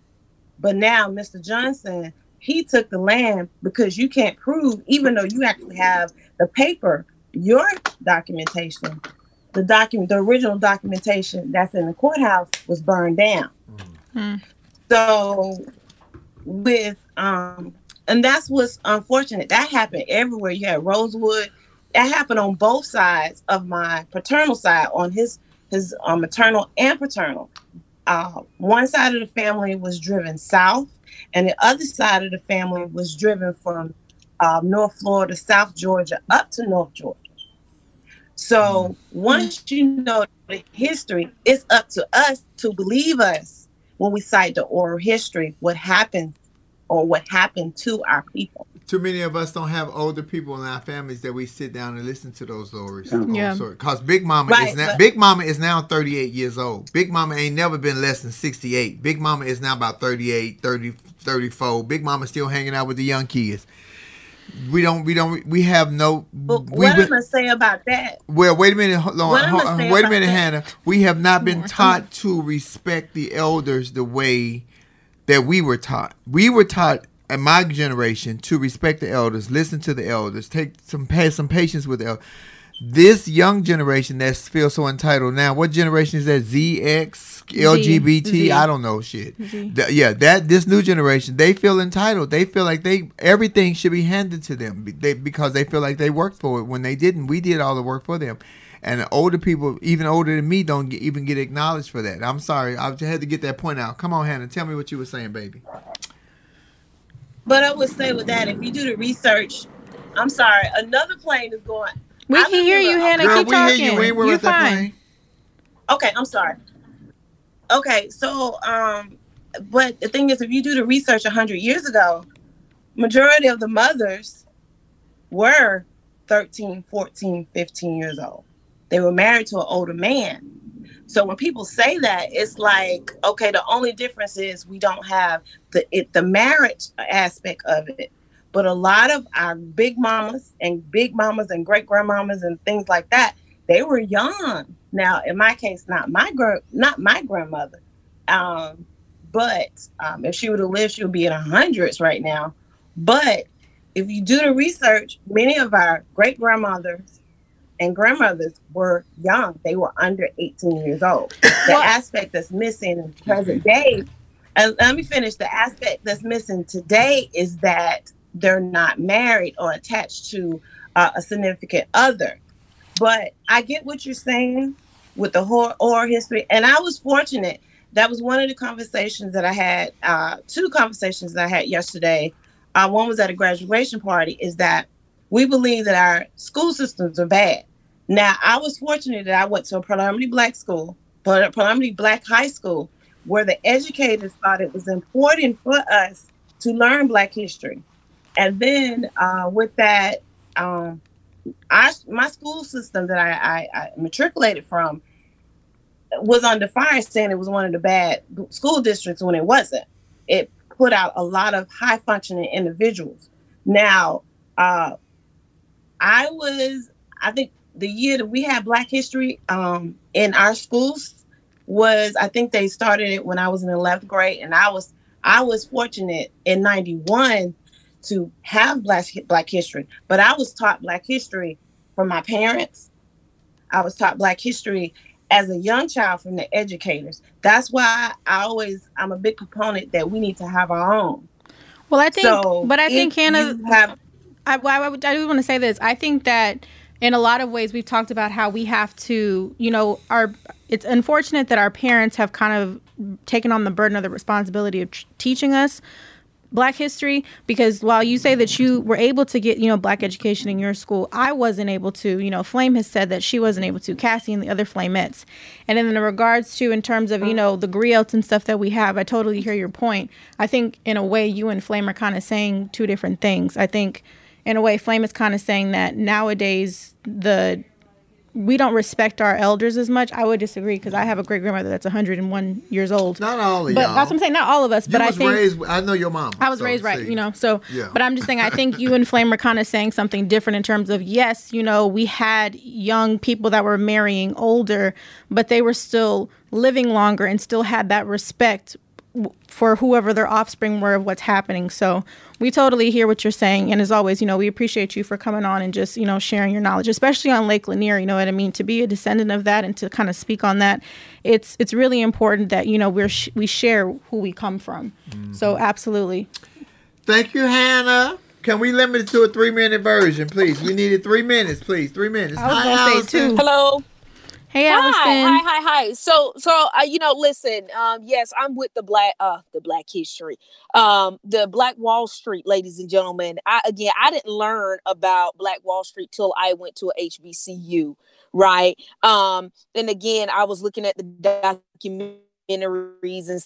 But now Mr. Johnson, he took the land because you can't prove, even though you actually have the paper, your documentation, the document, the original documentation that's in the courthouse was burned down. So with um and that's what's unfortunate. That happened everywhere. You had Rosewood. That happened on both sides of my paternal side, on his his uh, maternal and paternal. Uh, one side of the family was driven south, and the other side of the family was driven from uh, North Florida, South Georgia, up to North Georgia. So mm-hmm. once you know the history, it's up to us to believe us when we cite the oral history, what happened or what happened to our people. Too many of us don't have older people in our families that we sit down and listen to those stories. Yeah. Because Big Mama Right, is now but- Big Mama is now 38 years old. Big Mama ain't never been less than 68. Big Mama is now about 38, 30, 34. Big Mama still hanging out with the young kids. We don't. We don't. We have no. But we what I'm gonna say about that? well, wait a minute, hold on, hold gonna on, say wait a minute, that- Hannah. We have not been taught to respect the elders the way that we were taught. We were taught in my generation to respect the elders, listen to the elders, take some some patience with the elders. This young generation that feels so entitled now. What generation is that? ZX, LGBT. Z. I don't know shit. Z. Th- yeah, that this new generation, they feel entitled. They feel like they everything should be handed to them they, because they feel like they worked for it when they didn't. We did all the work for them. And older people, even older than me, don't get, even get acknowledged for that. I'm sorry, I just had to get that point out. Come on, Hannah, tell me what you were saying, baby. But I would say with that, if you do the research, I'm sorry, another plane is going. We I can hear you, a- Hannah. Girl, Keep we hear talking. you. We ain't worried You're that fine. plane. Okay, I'm sorry. Okay, so um, but the thing is, if you do the research hundred years ago, majority of the mothers were 13, 14, 15 years old. They were married to an older man. So when people say that, it's like, okay, the only difference is we don't have the it, the marriage aspect of it. But a lot of our big mamas and big mamas and great grandmamas and things like that, they were young. Now, in my case, not my gr- not my grandmother, um, but um, if she would have lived, she would be in her hundreds right now. But if you do the research, many of our great grandmothers and grandmothers were young. They were under 18 years old. The aspect that's missing in present day, and let me finish. The aspect that's missing today is that they're not married or attached to uh, a significant other. But I get what you're saying with the whole oral history, and I was fortunate. That was one of the conversations that I had. Uh, two conversations that I had yesterday. Uh, one was at a graduation party. Is that we believe that our school systems are bad. Now, I was fortunate that I went to a predominantly black school, but a predominantly black high school, where the educators thought it was important for us to learn black history. And then uh, with that, um, I, my school system that I, I, I matriculated from was under fire saying it was one of the bad school districts when it wasn't. It put out a lot of high functioning individuals. Now, uh, I was, I think the year that we had Black History um, in our schools was, I think they started it when I was in 11th grade, and I was, I was fortunate in '91 to have Black Black History, but I was taught Black History from my parents. I was taught Black History as a young child from the educators. That's why I always, I'm a big proponent that we need to have our own. Well, I think, So but I think Hannah, have I, I, I, would- I do want to say this. I think that in a lot of ways, we've talked about how we have to, you know, our. It's unfortunate that our parents have kind of taken on the burden of the responsibility of tr- teaching us Black history because while you say that you were able to get, you know, Black education in your school, I wasn't able to. You know, Flame has said that she wasn't able to. Cassie and the other Flamettes, and in regards to in terms of you know the griots and stuff that we have, I totally hear your point. I think in a way you and Flame are kind of saying two different things. I think in a way Flame is kind of saying that nowadays the we don't respect our elders as much. I would disagree because I have a great grandmother that's 101 years old. Not all of but y'all. that's what I'm saying. Not all of us, You but I was think raised. I know your mom. I was so, raised right, you know. So, Yeah. but I'm just saying, I think you and Flame are kind of saying something different in terms of yes, you know, we had young people that were marrying older, but they were still living longer and still had that respect for whoever their offspring were of what's happening. So we totally hear what you're saying, and as always, you know, we appreciate you for coming on and just you know sharing your knowledge, especially on Lake Lanier. You know what I mean? To be a descendant of that and to kind of speak on that, it's it's really important that you know we're sh- we share who we come from. Mm-hmm. So absolutely. Thank you, Hannah. Can we limit it to a three minute version, please? We needed three minutes, please. Three minutes. I was Hi, gonna say two. Hello. Hey, Hi, Allison. hi, hi, hi. So, so uh, you know, listen. Um, yes, I'm with the black, uh, the Black History, um, the Black Wall Street, ladies and gentlemen. I again, I didn't learn about Black Wall Street till I went to a HBCU, right? Um, and again, I was looking at the documentaries and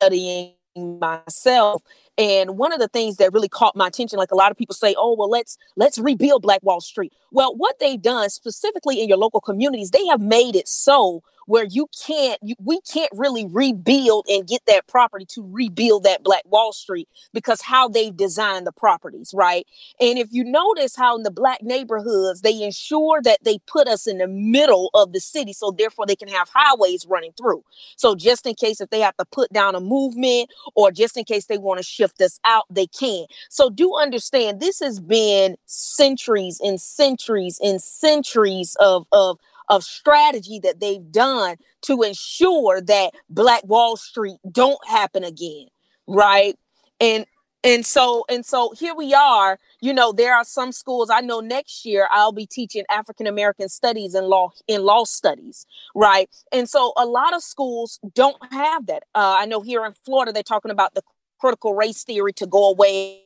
studying myself and one of the things that really caught my attention like a lot of people say oh well let's let's rebuild black wall street. Well what they've done specifically in your local communities they have made it so where you can't you, we can't really rebuild and get that property to rebuild that black wall street because how they've designed the properties right? And if you notice how in the black neighborhoods they ensure that they put us in the middle of the city so therefore they can have highways running through. So just in case if they have to put down a movement or just in case they want to shift us out they can so do understand this has been centuries and centuries and centuries of of of strategy that they've done to ensure that black wall street don't happen again right? And and so and so here we are you know there are some schools i know next year i'll be teaching african american studies and law in law studies right? And so a lot of schools don't have that. Uh, i know here in florida they're talking about the critical race theory to go away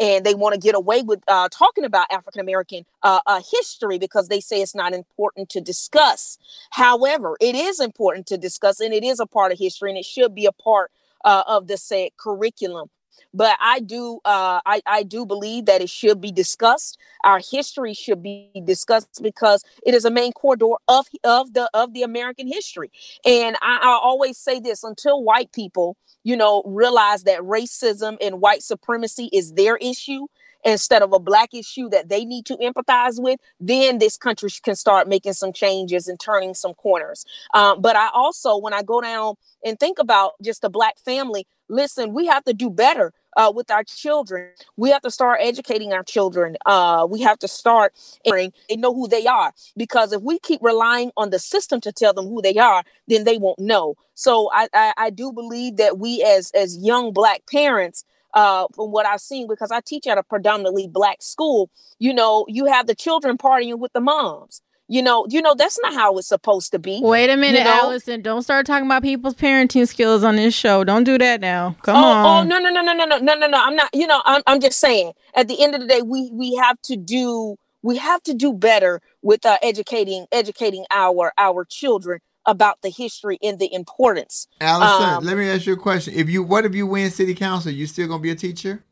and they want to get away with uh, talking about African American uh, uh, history because they say it's not important to discuss. However, it is important to discuss and it is a part of history and it should be a part uh, of the said curriculum. But I do, uh, I, I do believe that it should be discussed. Our history should be discussed because it is a main corridor of of the of the American history. And I, I always say this: until white people, you know, realize that racism and white supremacy is their issue instead of a black issue that they need to empathize with, then this country can start making some changes and turning some corners. Um, but I also, when I go down and think about just a black family, listen, we have to do better uh, with our children. We have to start educating our children. Uh, we have to start and know who they are because if we keep relying on the system to tell them who they are, then they won't know. So I, I, I do believe that we as as young black parents uh, from what I've seen, because I teach at a predominantly black school, you know, you have the children partying with the moms. You know, you know that's not how it's supposed to be. Wait a minute, you know? Allison. Don't start talking about people's parenting skills on this show. Don't do that now. Come oh, on. Oh no no no no no no no no no. I'm not. You know, I'm I'm just saying. At the end of the day, we we have to do we have to do better with uh, educating educating our our children about the history and the importance. Allison, Um, let me ask you a question. If you what if you win city council, you still gonna be a teacher?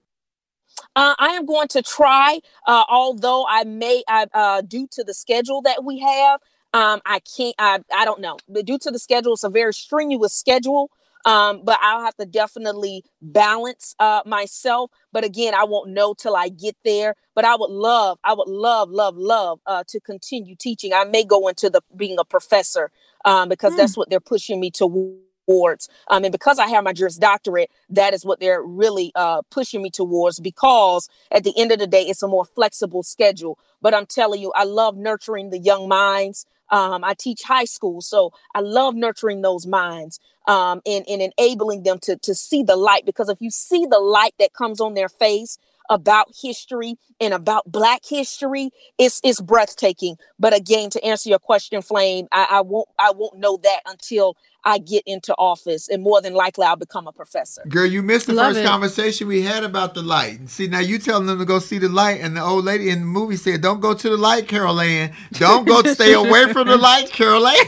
Uh, I am going to try, uh, although I may, I, uh, due to the schedule that we have, um, I can't, I, I don't know. But due to the schedule, it's a very strenuous schedule. Um, but I'll have to definitely balance uh, myself. But again, I won't know till I get there. But I would love, I would love, love, love uh, to continue teaching. I may go into the being a professor um, because that's what they're pushing me towards. Um, and because I have my Juris Doctorate, that is what they're really uh, pushing me towards. Because at the end of the day, it's a more flexible schedule. But I'm telling you, I love nurturing the young minds. Um, I teach high school, so I love nurturing those minds um, and, and enabling them to, to see the light. Because if you see the light that comes on their face about history and about Black history, it's it's breathtaking. But again, to answer your question, Flame, I, I won't I won't know that until I get into office, and more than likely, I'll become a professor. Girl, you missed the Love first it. conversation we had about the light. See, now you telling them to go see the light, and the old lady in the movie said, "Don't go to the light, Carol Anne. Don't go stay away from the light, Carol Anne."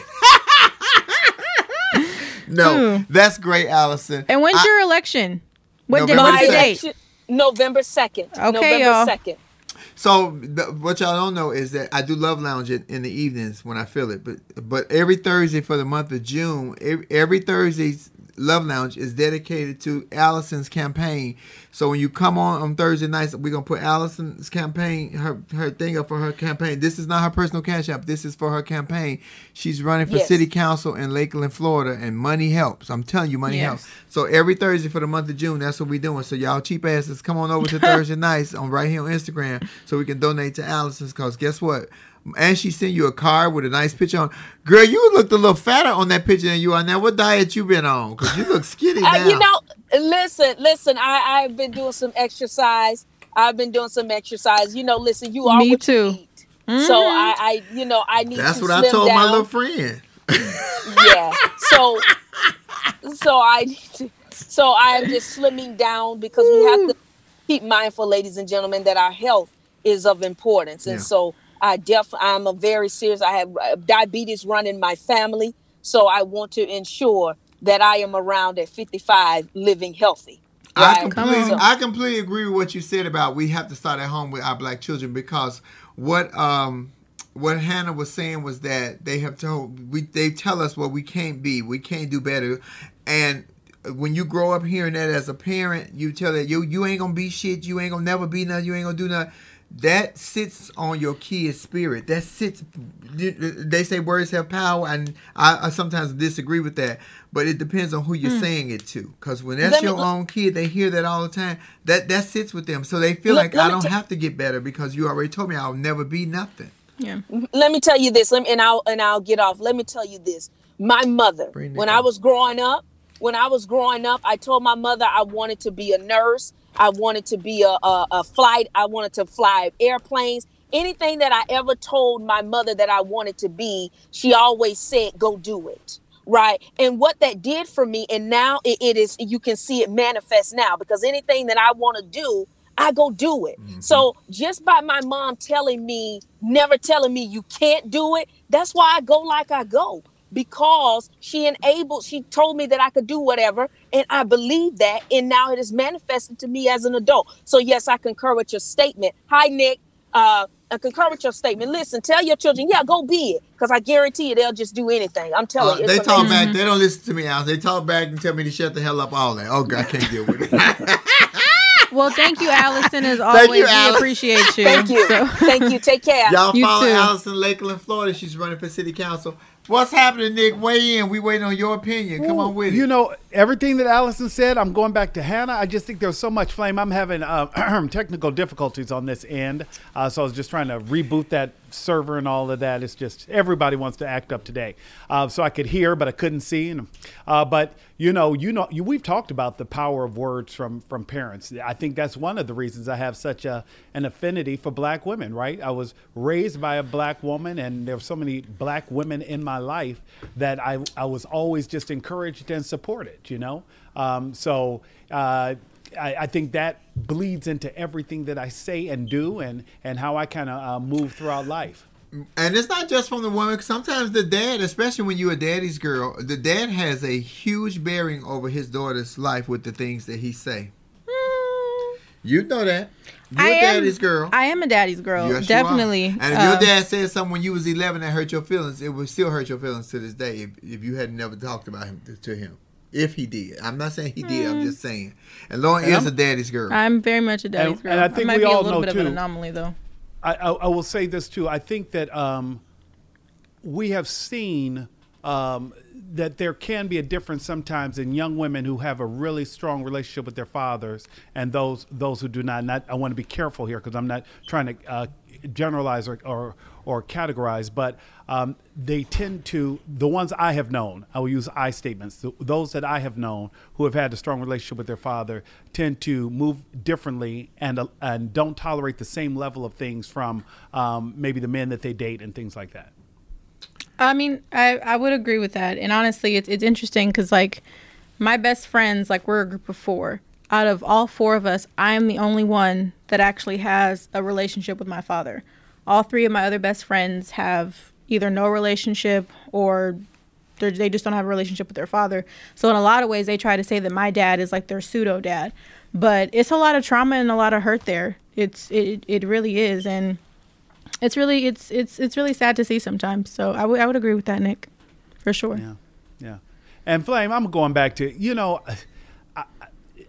no, hmm. that's great, Allison. And when's I- your election? What day? November What's the second. date? Election- November second. Okay, November y'all. second. So the, what y'all don't know is that I do love lounge it in the evenings when I feel it, but but every Thursday for the month of June, every, every Thursday's love lounge is dedicated to Allison's campaign. So when you come on on Thursday nights, we're gonna put Allison's campaign, her her thing up for her campaign. This is not her personal cash app. This is for her campaign. She's running for Yes. city council in Lakeland, Florida, and money helps. I'm telling you, money Yes. helps. So every Thursday for the month of June, that's what we're doing. So y'all cheap asses, come on over to Thursday nights on right here on Instagram so we can donate to Allison's cause guess what? And she sent you a card with a nice picture on. Girl, you looked a little fatter on that picture than you are now. What diet you been on? Cause you look skinny now. Uh, you know, listen, listen. I I've been doing some exercise. I've been doing some exercise. You know, listen. You are Me what too. you eat. So I, I, you know, I need that's to what I slim told my little friend. yeah. So, so I, need to- so I am just slimming down because we have to keep mindful, ladies and gentlemen, that our health is of importance, and Yeah. so I def I'm a very serious. I have uh, diabetes running my family, so I want to ensure that I am around at 55 living healthy. I completely, So- I completely agree with what you said about we have to start at home with our black children because what um what Hannah was saying was that they have told we they tell us what we can't be, we can't do better, and when you grow up hearing that as a parent, you tell that you you ain't gonna be shit, you ain't gonna never be nothing, you ain't gonna do nothing. That sits on your kid's spirit. That sits. They say words have power, and I, I sometimes disagree with that. But it depends on who you're Hmm. saying it to. Because when that's Let me- your own kid, they hear that all the time. That that sits with them, so they feel Let- like let I don't ta- have to get better because you already told me I'll never be nothing. Yeah. let me tell you this let me, and i'll and i'll get off let me tell you this my mother Bring it when i was growing up when i was growing up i told my mother i wanted to be a nurse i wanted to be a, a, a flight i wanted to fly airplanes anything that i ever told my mother that i wanted to be she always said go do it right? And what that did for me, and now it, it is you can see it manifest now because anything that I want to do, I go do it. Mm-hmm. So just by my mom telling me, never telling me you can't do it, that's why I go like I go because she enabled, she told me that I could do whatever, and I believe that, and now it is manifested to me as an adult. So yes, I concur with your statement. Hi, Nick. Uh, I concur with your statement. Listen, tell your children, yeah, go be it, because I guarantee you they'll just do anything. I'm telling Uh, you, they talk amazing. back. They don't listen to me out. They talk back and tell me to shut the hell up. All that. Oh, God, I can't deal with it. Well, thank you, Allison. As Thank always, you, we Alice. appreciate you. Thank you. So- Thank you. Take care. Y'all You follow too. Allison Lakeland, Florida. She's running for city council. What's happening, Nick? Weigh in. We waiting on your opinion. Come on with it. You know, everything that Allison said, I'm going back to Hannah. I just think there's so much flame. I'm having uh, technical difficulties on this end. Uh, so I was just trying to reboot that server and all of that. It's just everybody wants to act up today. Uh, so I could hear, but I couldn't see. And, uh, but you know, you know, you, we've talked about the power of words from from parents. I think that's one of the reasons I have such a an affinity for black women. Right? I was raised by a black woman, and there were so many black women in my life that I I was always just encouraged and supported. You know, um, so. Uh, I, I think that bleeds into everything that I say and do, and and how I kind of uh, move throughout life. And it's not just from the woman. Sometimes the dad, especially when you're a daddy's girl, the dad has a huge bearing over his daughter's life with the things that he say. You know that. You're I a am- daddy's girl. I am a daddy's girl. Yes, you are. Definitely. And if Uh, your dad said something when you was 11 that hurt your feelings, it would still hurt your feelings to this day if, if you had never talked about him to, to him. If he did. I'm not saying he did. I'm Mm. just saying. And Lauren And is I'm- a daddy's girl. I'm very much a daddy's And- girl. and I think might we be all a little know, bit of an anomaly, though. I, I, I will say this too. I think that um, we have seen um, that there can be a difference sometimes in young women who have a really strong relationship with their fathers and those those who do not. Not I want to be careful here because I'm not trying to uh, generalize or, or or categorize, but um, they tend to the ones I have known. I will use I statements. th- those that I have known who have had a strong relationship with their father tend to move differently and uh, and don't tolerate the same level of things from um, maybe the men that they date and things like that. I mean, I, I would agree with that. And honestly, it's, it's interesting because, like, my best friends, like, we're a group of four. Out of all four of us, I am the only one that actually has a relationship with my father. All three of my other best friends have either no relationship or they're, just don't have a relationship with their father. So, in a lot of ways, they try to say that my dad is like their pseudo dad. But it's a lot of trauma and a lot of hurt there. It's it, it really is. And it's really it's it's it's really sad to see sometimes. So I would I would agree with that, Nick, for sure. Yeah, yeah. And Flame, I'm going back to you know,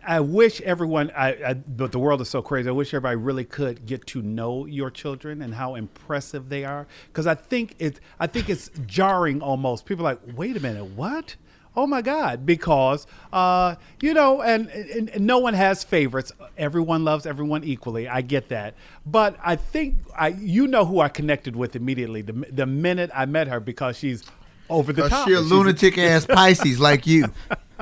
I wish everyone, I, I, but the world is so crazy. I wish everybody really could get to know your children and how impressive they are, because I think it's, I think it's jarring almost. People are like, wait a minute, what? Oh my God! Because uh, you know, and, and, and no one has favorites. Everyone loves everyone equally. I get that, but I think I, you know, who I connected with immediately the the minute I met her because she's over the top. she a lunatic ass Pisces like you.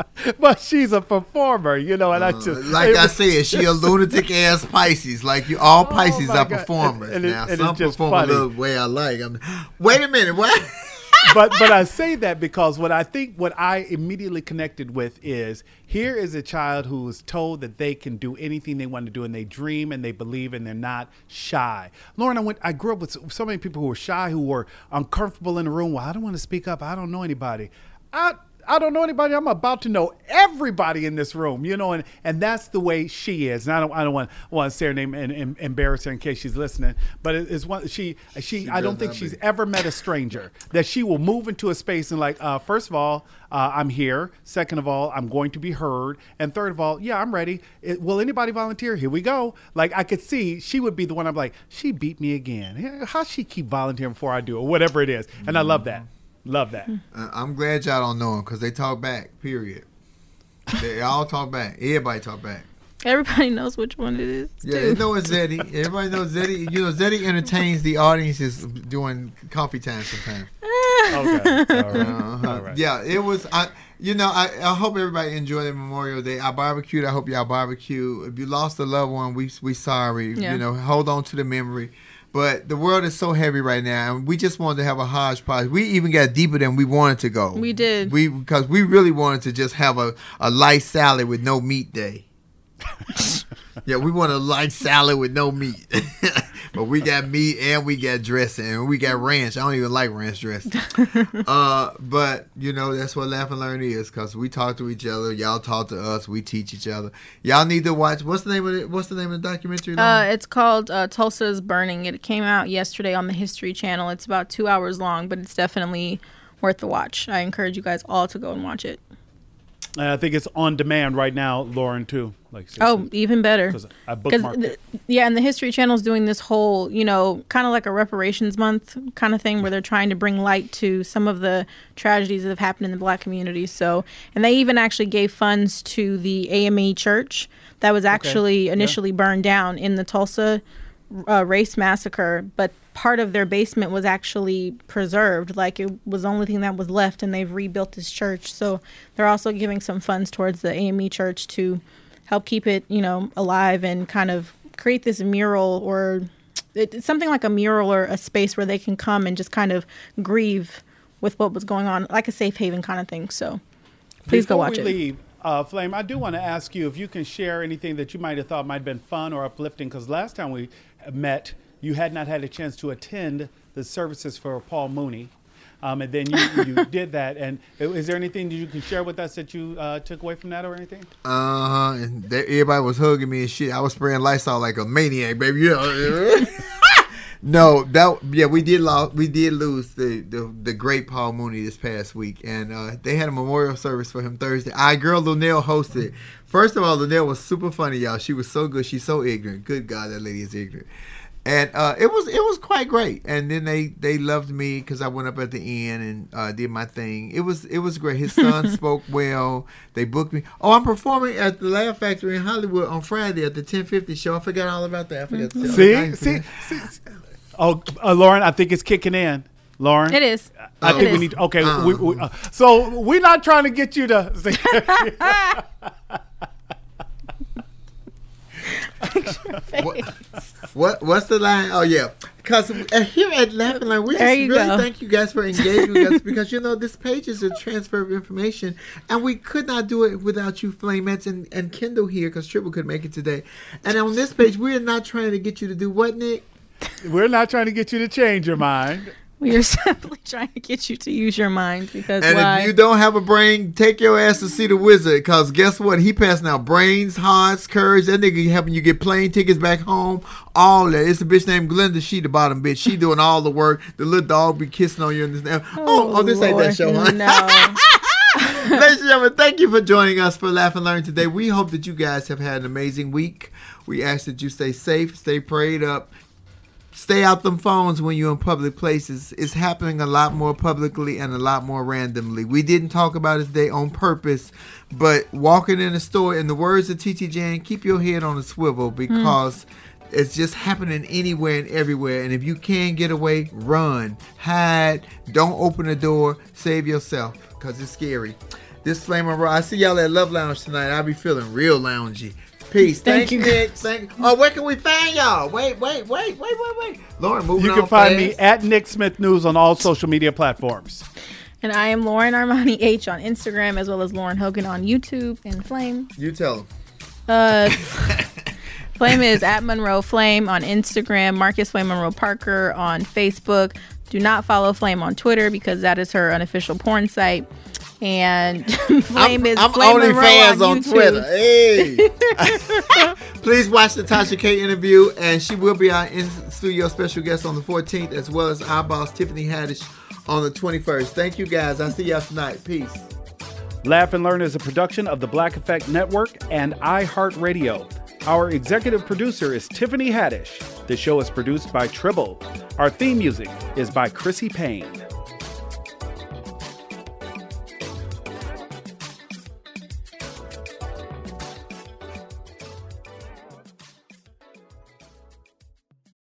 but she's a performer, you know, and I just Uh, Like I said, she a lunatic ass Pisces. Like you, all Pisces Oh are God. performers. And it- now and it's some perform funny. a little way I like. I'm, wait a minute, what? but but I say that because what I think what I immediately connected with is here is a child who was told that they can do anything they want to do and they dream and they believe and they're not shy. Lauren, I went I grew up with so- so many people who were shy who were uncomfortable in the room. Well, I don't want to speak up. I don't know anybody. I I don't know anybody. I'm about to know everybody in this room, you know, and, and that's the way she is. And I don't I don't want want to say her name and, and embarrass her in case she's listening. But it- it's one she she, I don't think she's be. ever met a stranger that she will move into a space and like, uh, first of all, uh, I'm here. Second of all, I'm going to be heard. And third of all, yeah, I'm ready. It, will anybody volunteer? Here we go. Like I could see she would be the one. I'm like, she beat me again. How she keep volunteering before I do or whatever it is. And I love that. Love that. Uh, I'm glad y'all don't know them because they talk back. Period. They all talk back. Everybody talk back. Everybody knows which one it is. Yeah, too. they know it's Zeddy. Everybody knows Zeddy. You know, Zeddy entertains the audiences during coffee time sometimes. Okay. All right. Uh-huh. All right. Yeah, it was. I, you know, I, I hope everybody enjoyed their Memorial Day. I barbecued. I hope y'all barbecue. If you lost a loved one, we we sorry. Yeah. You know, hold on to the memory. But the world is so heavy right now, and we just wanted to have a hodgepodge. We even got deeper than we wanted to go. We did. We because we really wanted to just have a, a light salad with no meat day. yeah, we want a light salad with no meat. but we got meat and we got dressing and we got ranch. I don't even like ranch dressing. uh, but you know that's what Laugh and Learn is because we talk to each other. Y'all talk to us. We teach each other. Y'all need to watch. What's the name of it? What's the name of the documentary? Uh, it's called uh, Tulsa is Burning. It came out yesterday on the History Channel. It's about two hours long, but it's definitely worth the watch. I encourage you guys all to go and watch it. And I think it's on demand right now, Lauren, too. Like, Oh, even better. 'Cause I bookmarked the- yeah, and the History Channel is doing this whole, you know, kind of like a reparations month kind of thing where they're trying to bring light to some of the tragedies that have happened in the black community. So, and they even actually gave funds to the AME church that was actually yeah. initially burned down in the Tulsa uh, race massacre, but part of their basement was actually preserved. Like it was the only thing that was left, and they've rebuilt this church. So they're also giving some funds towards the AME church to help keep it, you know, alive and kind of create this mural or it, something like a mural or a space where they can come and just kind of grieve with what was going on, like a safe haven kind of thing. So please go Before watch we it. leave, uh, Flame, I do want to ask you if you can share anything that you might have thought might have been fun or uplifting, because last time we met, you had not had a chance to attend the services for Paul Mooney. Um, and then you, you did that. And is there anything that you can share with us that you uh, took away from that or anything? Uh huh. And they, everybody was hugging me and shit. I was spraying Lysol like a maniac, baby. You know? no, that yeah, we did lose. We did lose the, the the great Paul Mooney this past week, and uh, they had a memorial service for him Thursday. I girl Luenell hosted. First of all, Luenell was super funny, y'all. She was so good. She's so ignorant. Good God, that lady is ignorant. And uh, it was it was quite great. And then they they loved me because I went up at the end and uh, did my thing. It was it was great. His son spoke well. They booked me. Oh, I'm performing at the Laugh Factory in Hollywood on Friday at the 1050 show. I forgot all about that. I forgot to tell See, I see, see. Oh, uh, Lauren, I think it's kicking in. Lauren, It is. I It think we is. need. Okay, Uh. we, we, uh, so we're not trying to get you to. what, what what's the line? Oh yeah, because uh, here at Laugh and Learn, we just There you really go. thank you guys for engaging with us because you know this page is a transfer of information, and we could not do it without you, Flamettes and, and Kendall here because Tribble could make it today. And on this page, we're not trying to get you to do what, Nick? We're not trying to get you to change your mind. We are simply trying to get you to use your mind because And why? if you don't have a brain, take your ass to see the wizard. Cause guess what? He passing out brains, hearts, courage. That nigga helping you get plane tickets back home. All that. It's a bitch named Glenda. She the bottom bitch. She doing all the work. The little dog be kissing on you. And this. Oh, oh, oh, this ain't that show, huh? No. Ladies and gentlemen, thank you for joining us for Laugh and Learn today. We hope that you guys have had an amazing week. We ask that you stay safe, stay prayed up, stay out them phones when you're in public places. It's happening a lot more publicly and a lot more randomly. We didn't talk about it today on purpose, but walking in a store, in the words of TT Jane, keep your head on a swivel hmm. because. It's just happening anywhere and everywhere. And if you can get away, run, hide, don't open the door, save yourself because it's scary. This Flame Raw. I see y'all at Love Lounge tonight. I'll be feeling real loungy. Peace. Thank Thank you. you, Nick. Thank. Oh, where can we find y'all? Wait, wait, wait, wait, wait, wait. Lauren, moving You on can find fast. me at Nick Smith News on all social media platforms. And I am Lauren Armani H on Instagram as well as Lauren Hogan on YouTube and Flame. You tell them. Uh, Flame is at Monroe Flame on Instagram, Marcus Flame Monroe Parker on Facebook. Do not follow Flame on Twitter because that is her unofficial porn site. And Flame is I'm Flame only Monroe fans on, on YouTube. Twitter. Hey. Please watch the Tasha K interview, and she will be our in studio special guest on the 14th, as well as our boss Tiffany Haddish on the 21st. Thank you guys. I'll see y'all tonight. Peace. Laugh and Learn is a production of the Black Effect Network and iHeartRadio. Our executive producer is Tiffany Haddish. The show is produced by Tribble. Our theme music is by Chrissy Payne.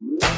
you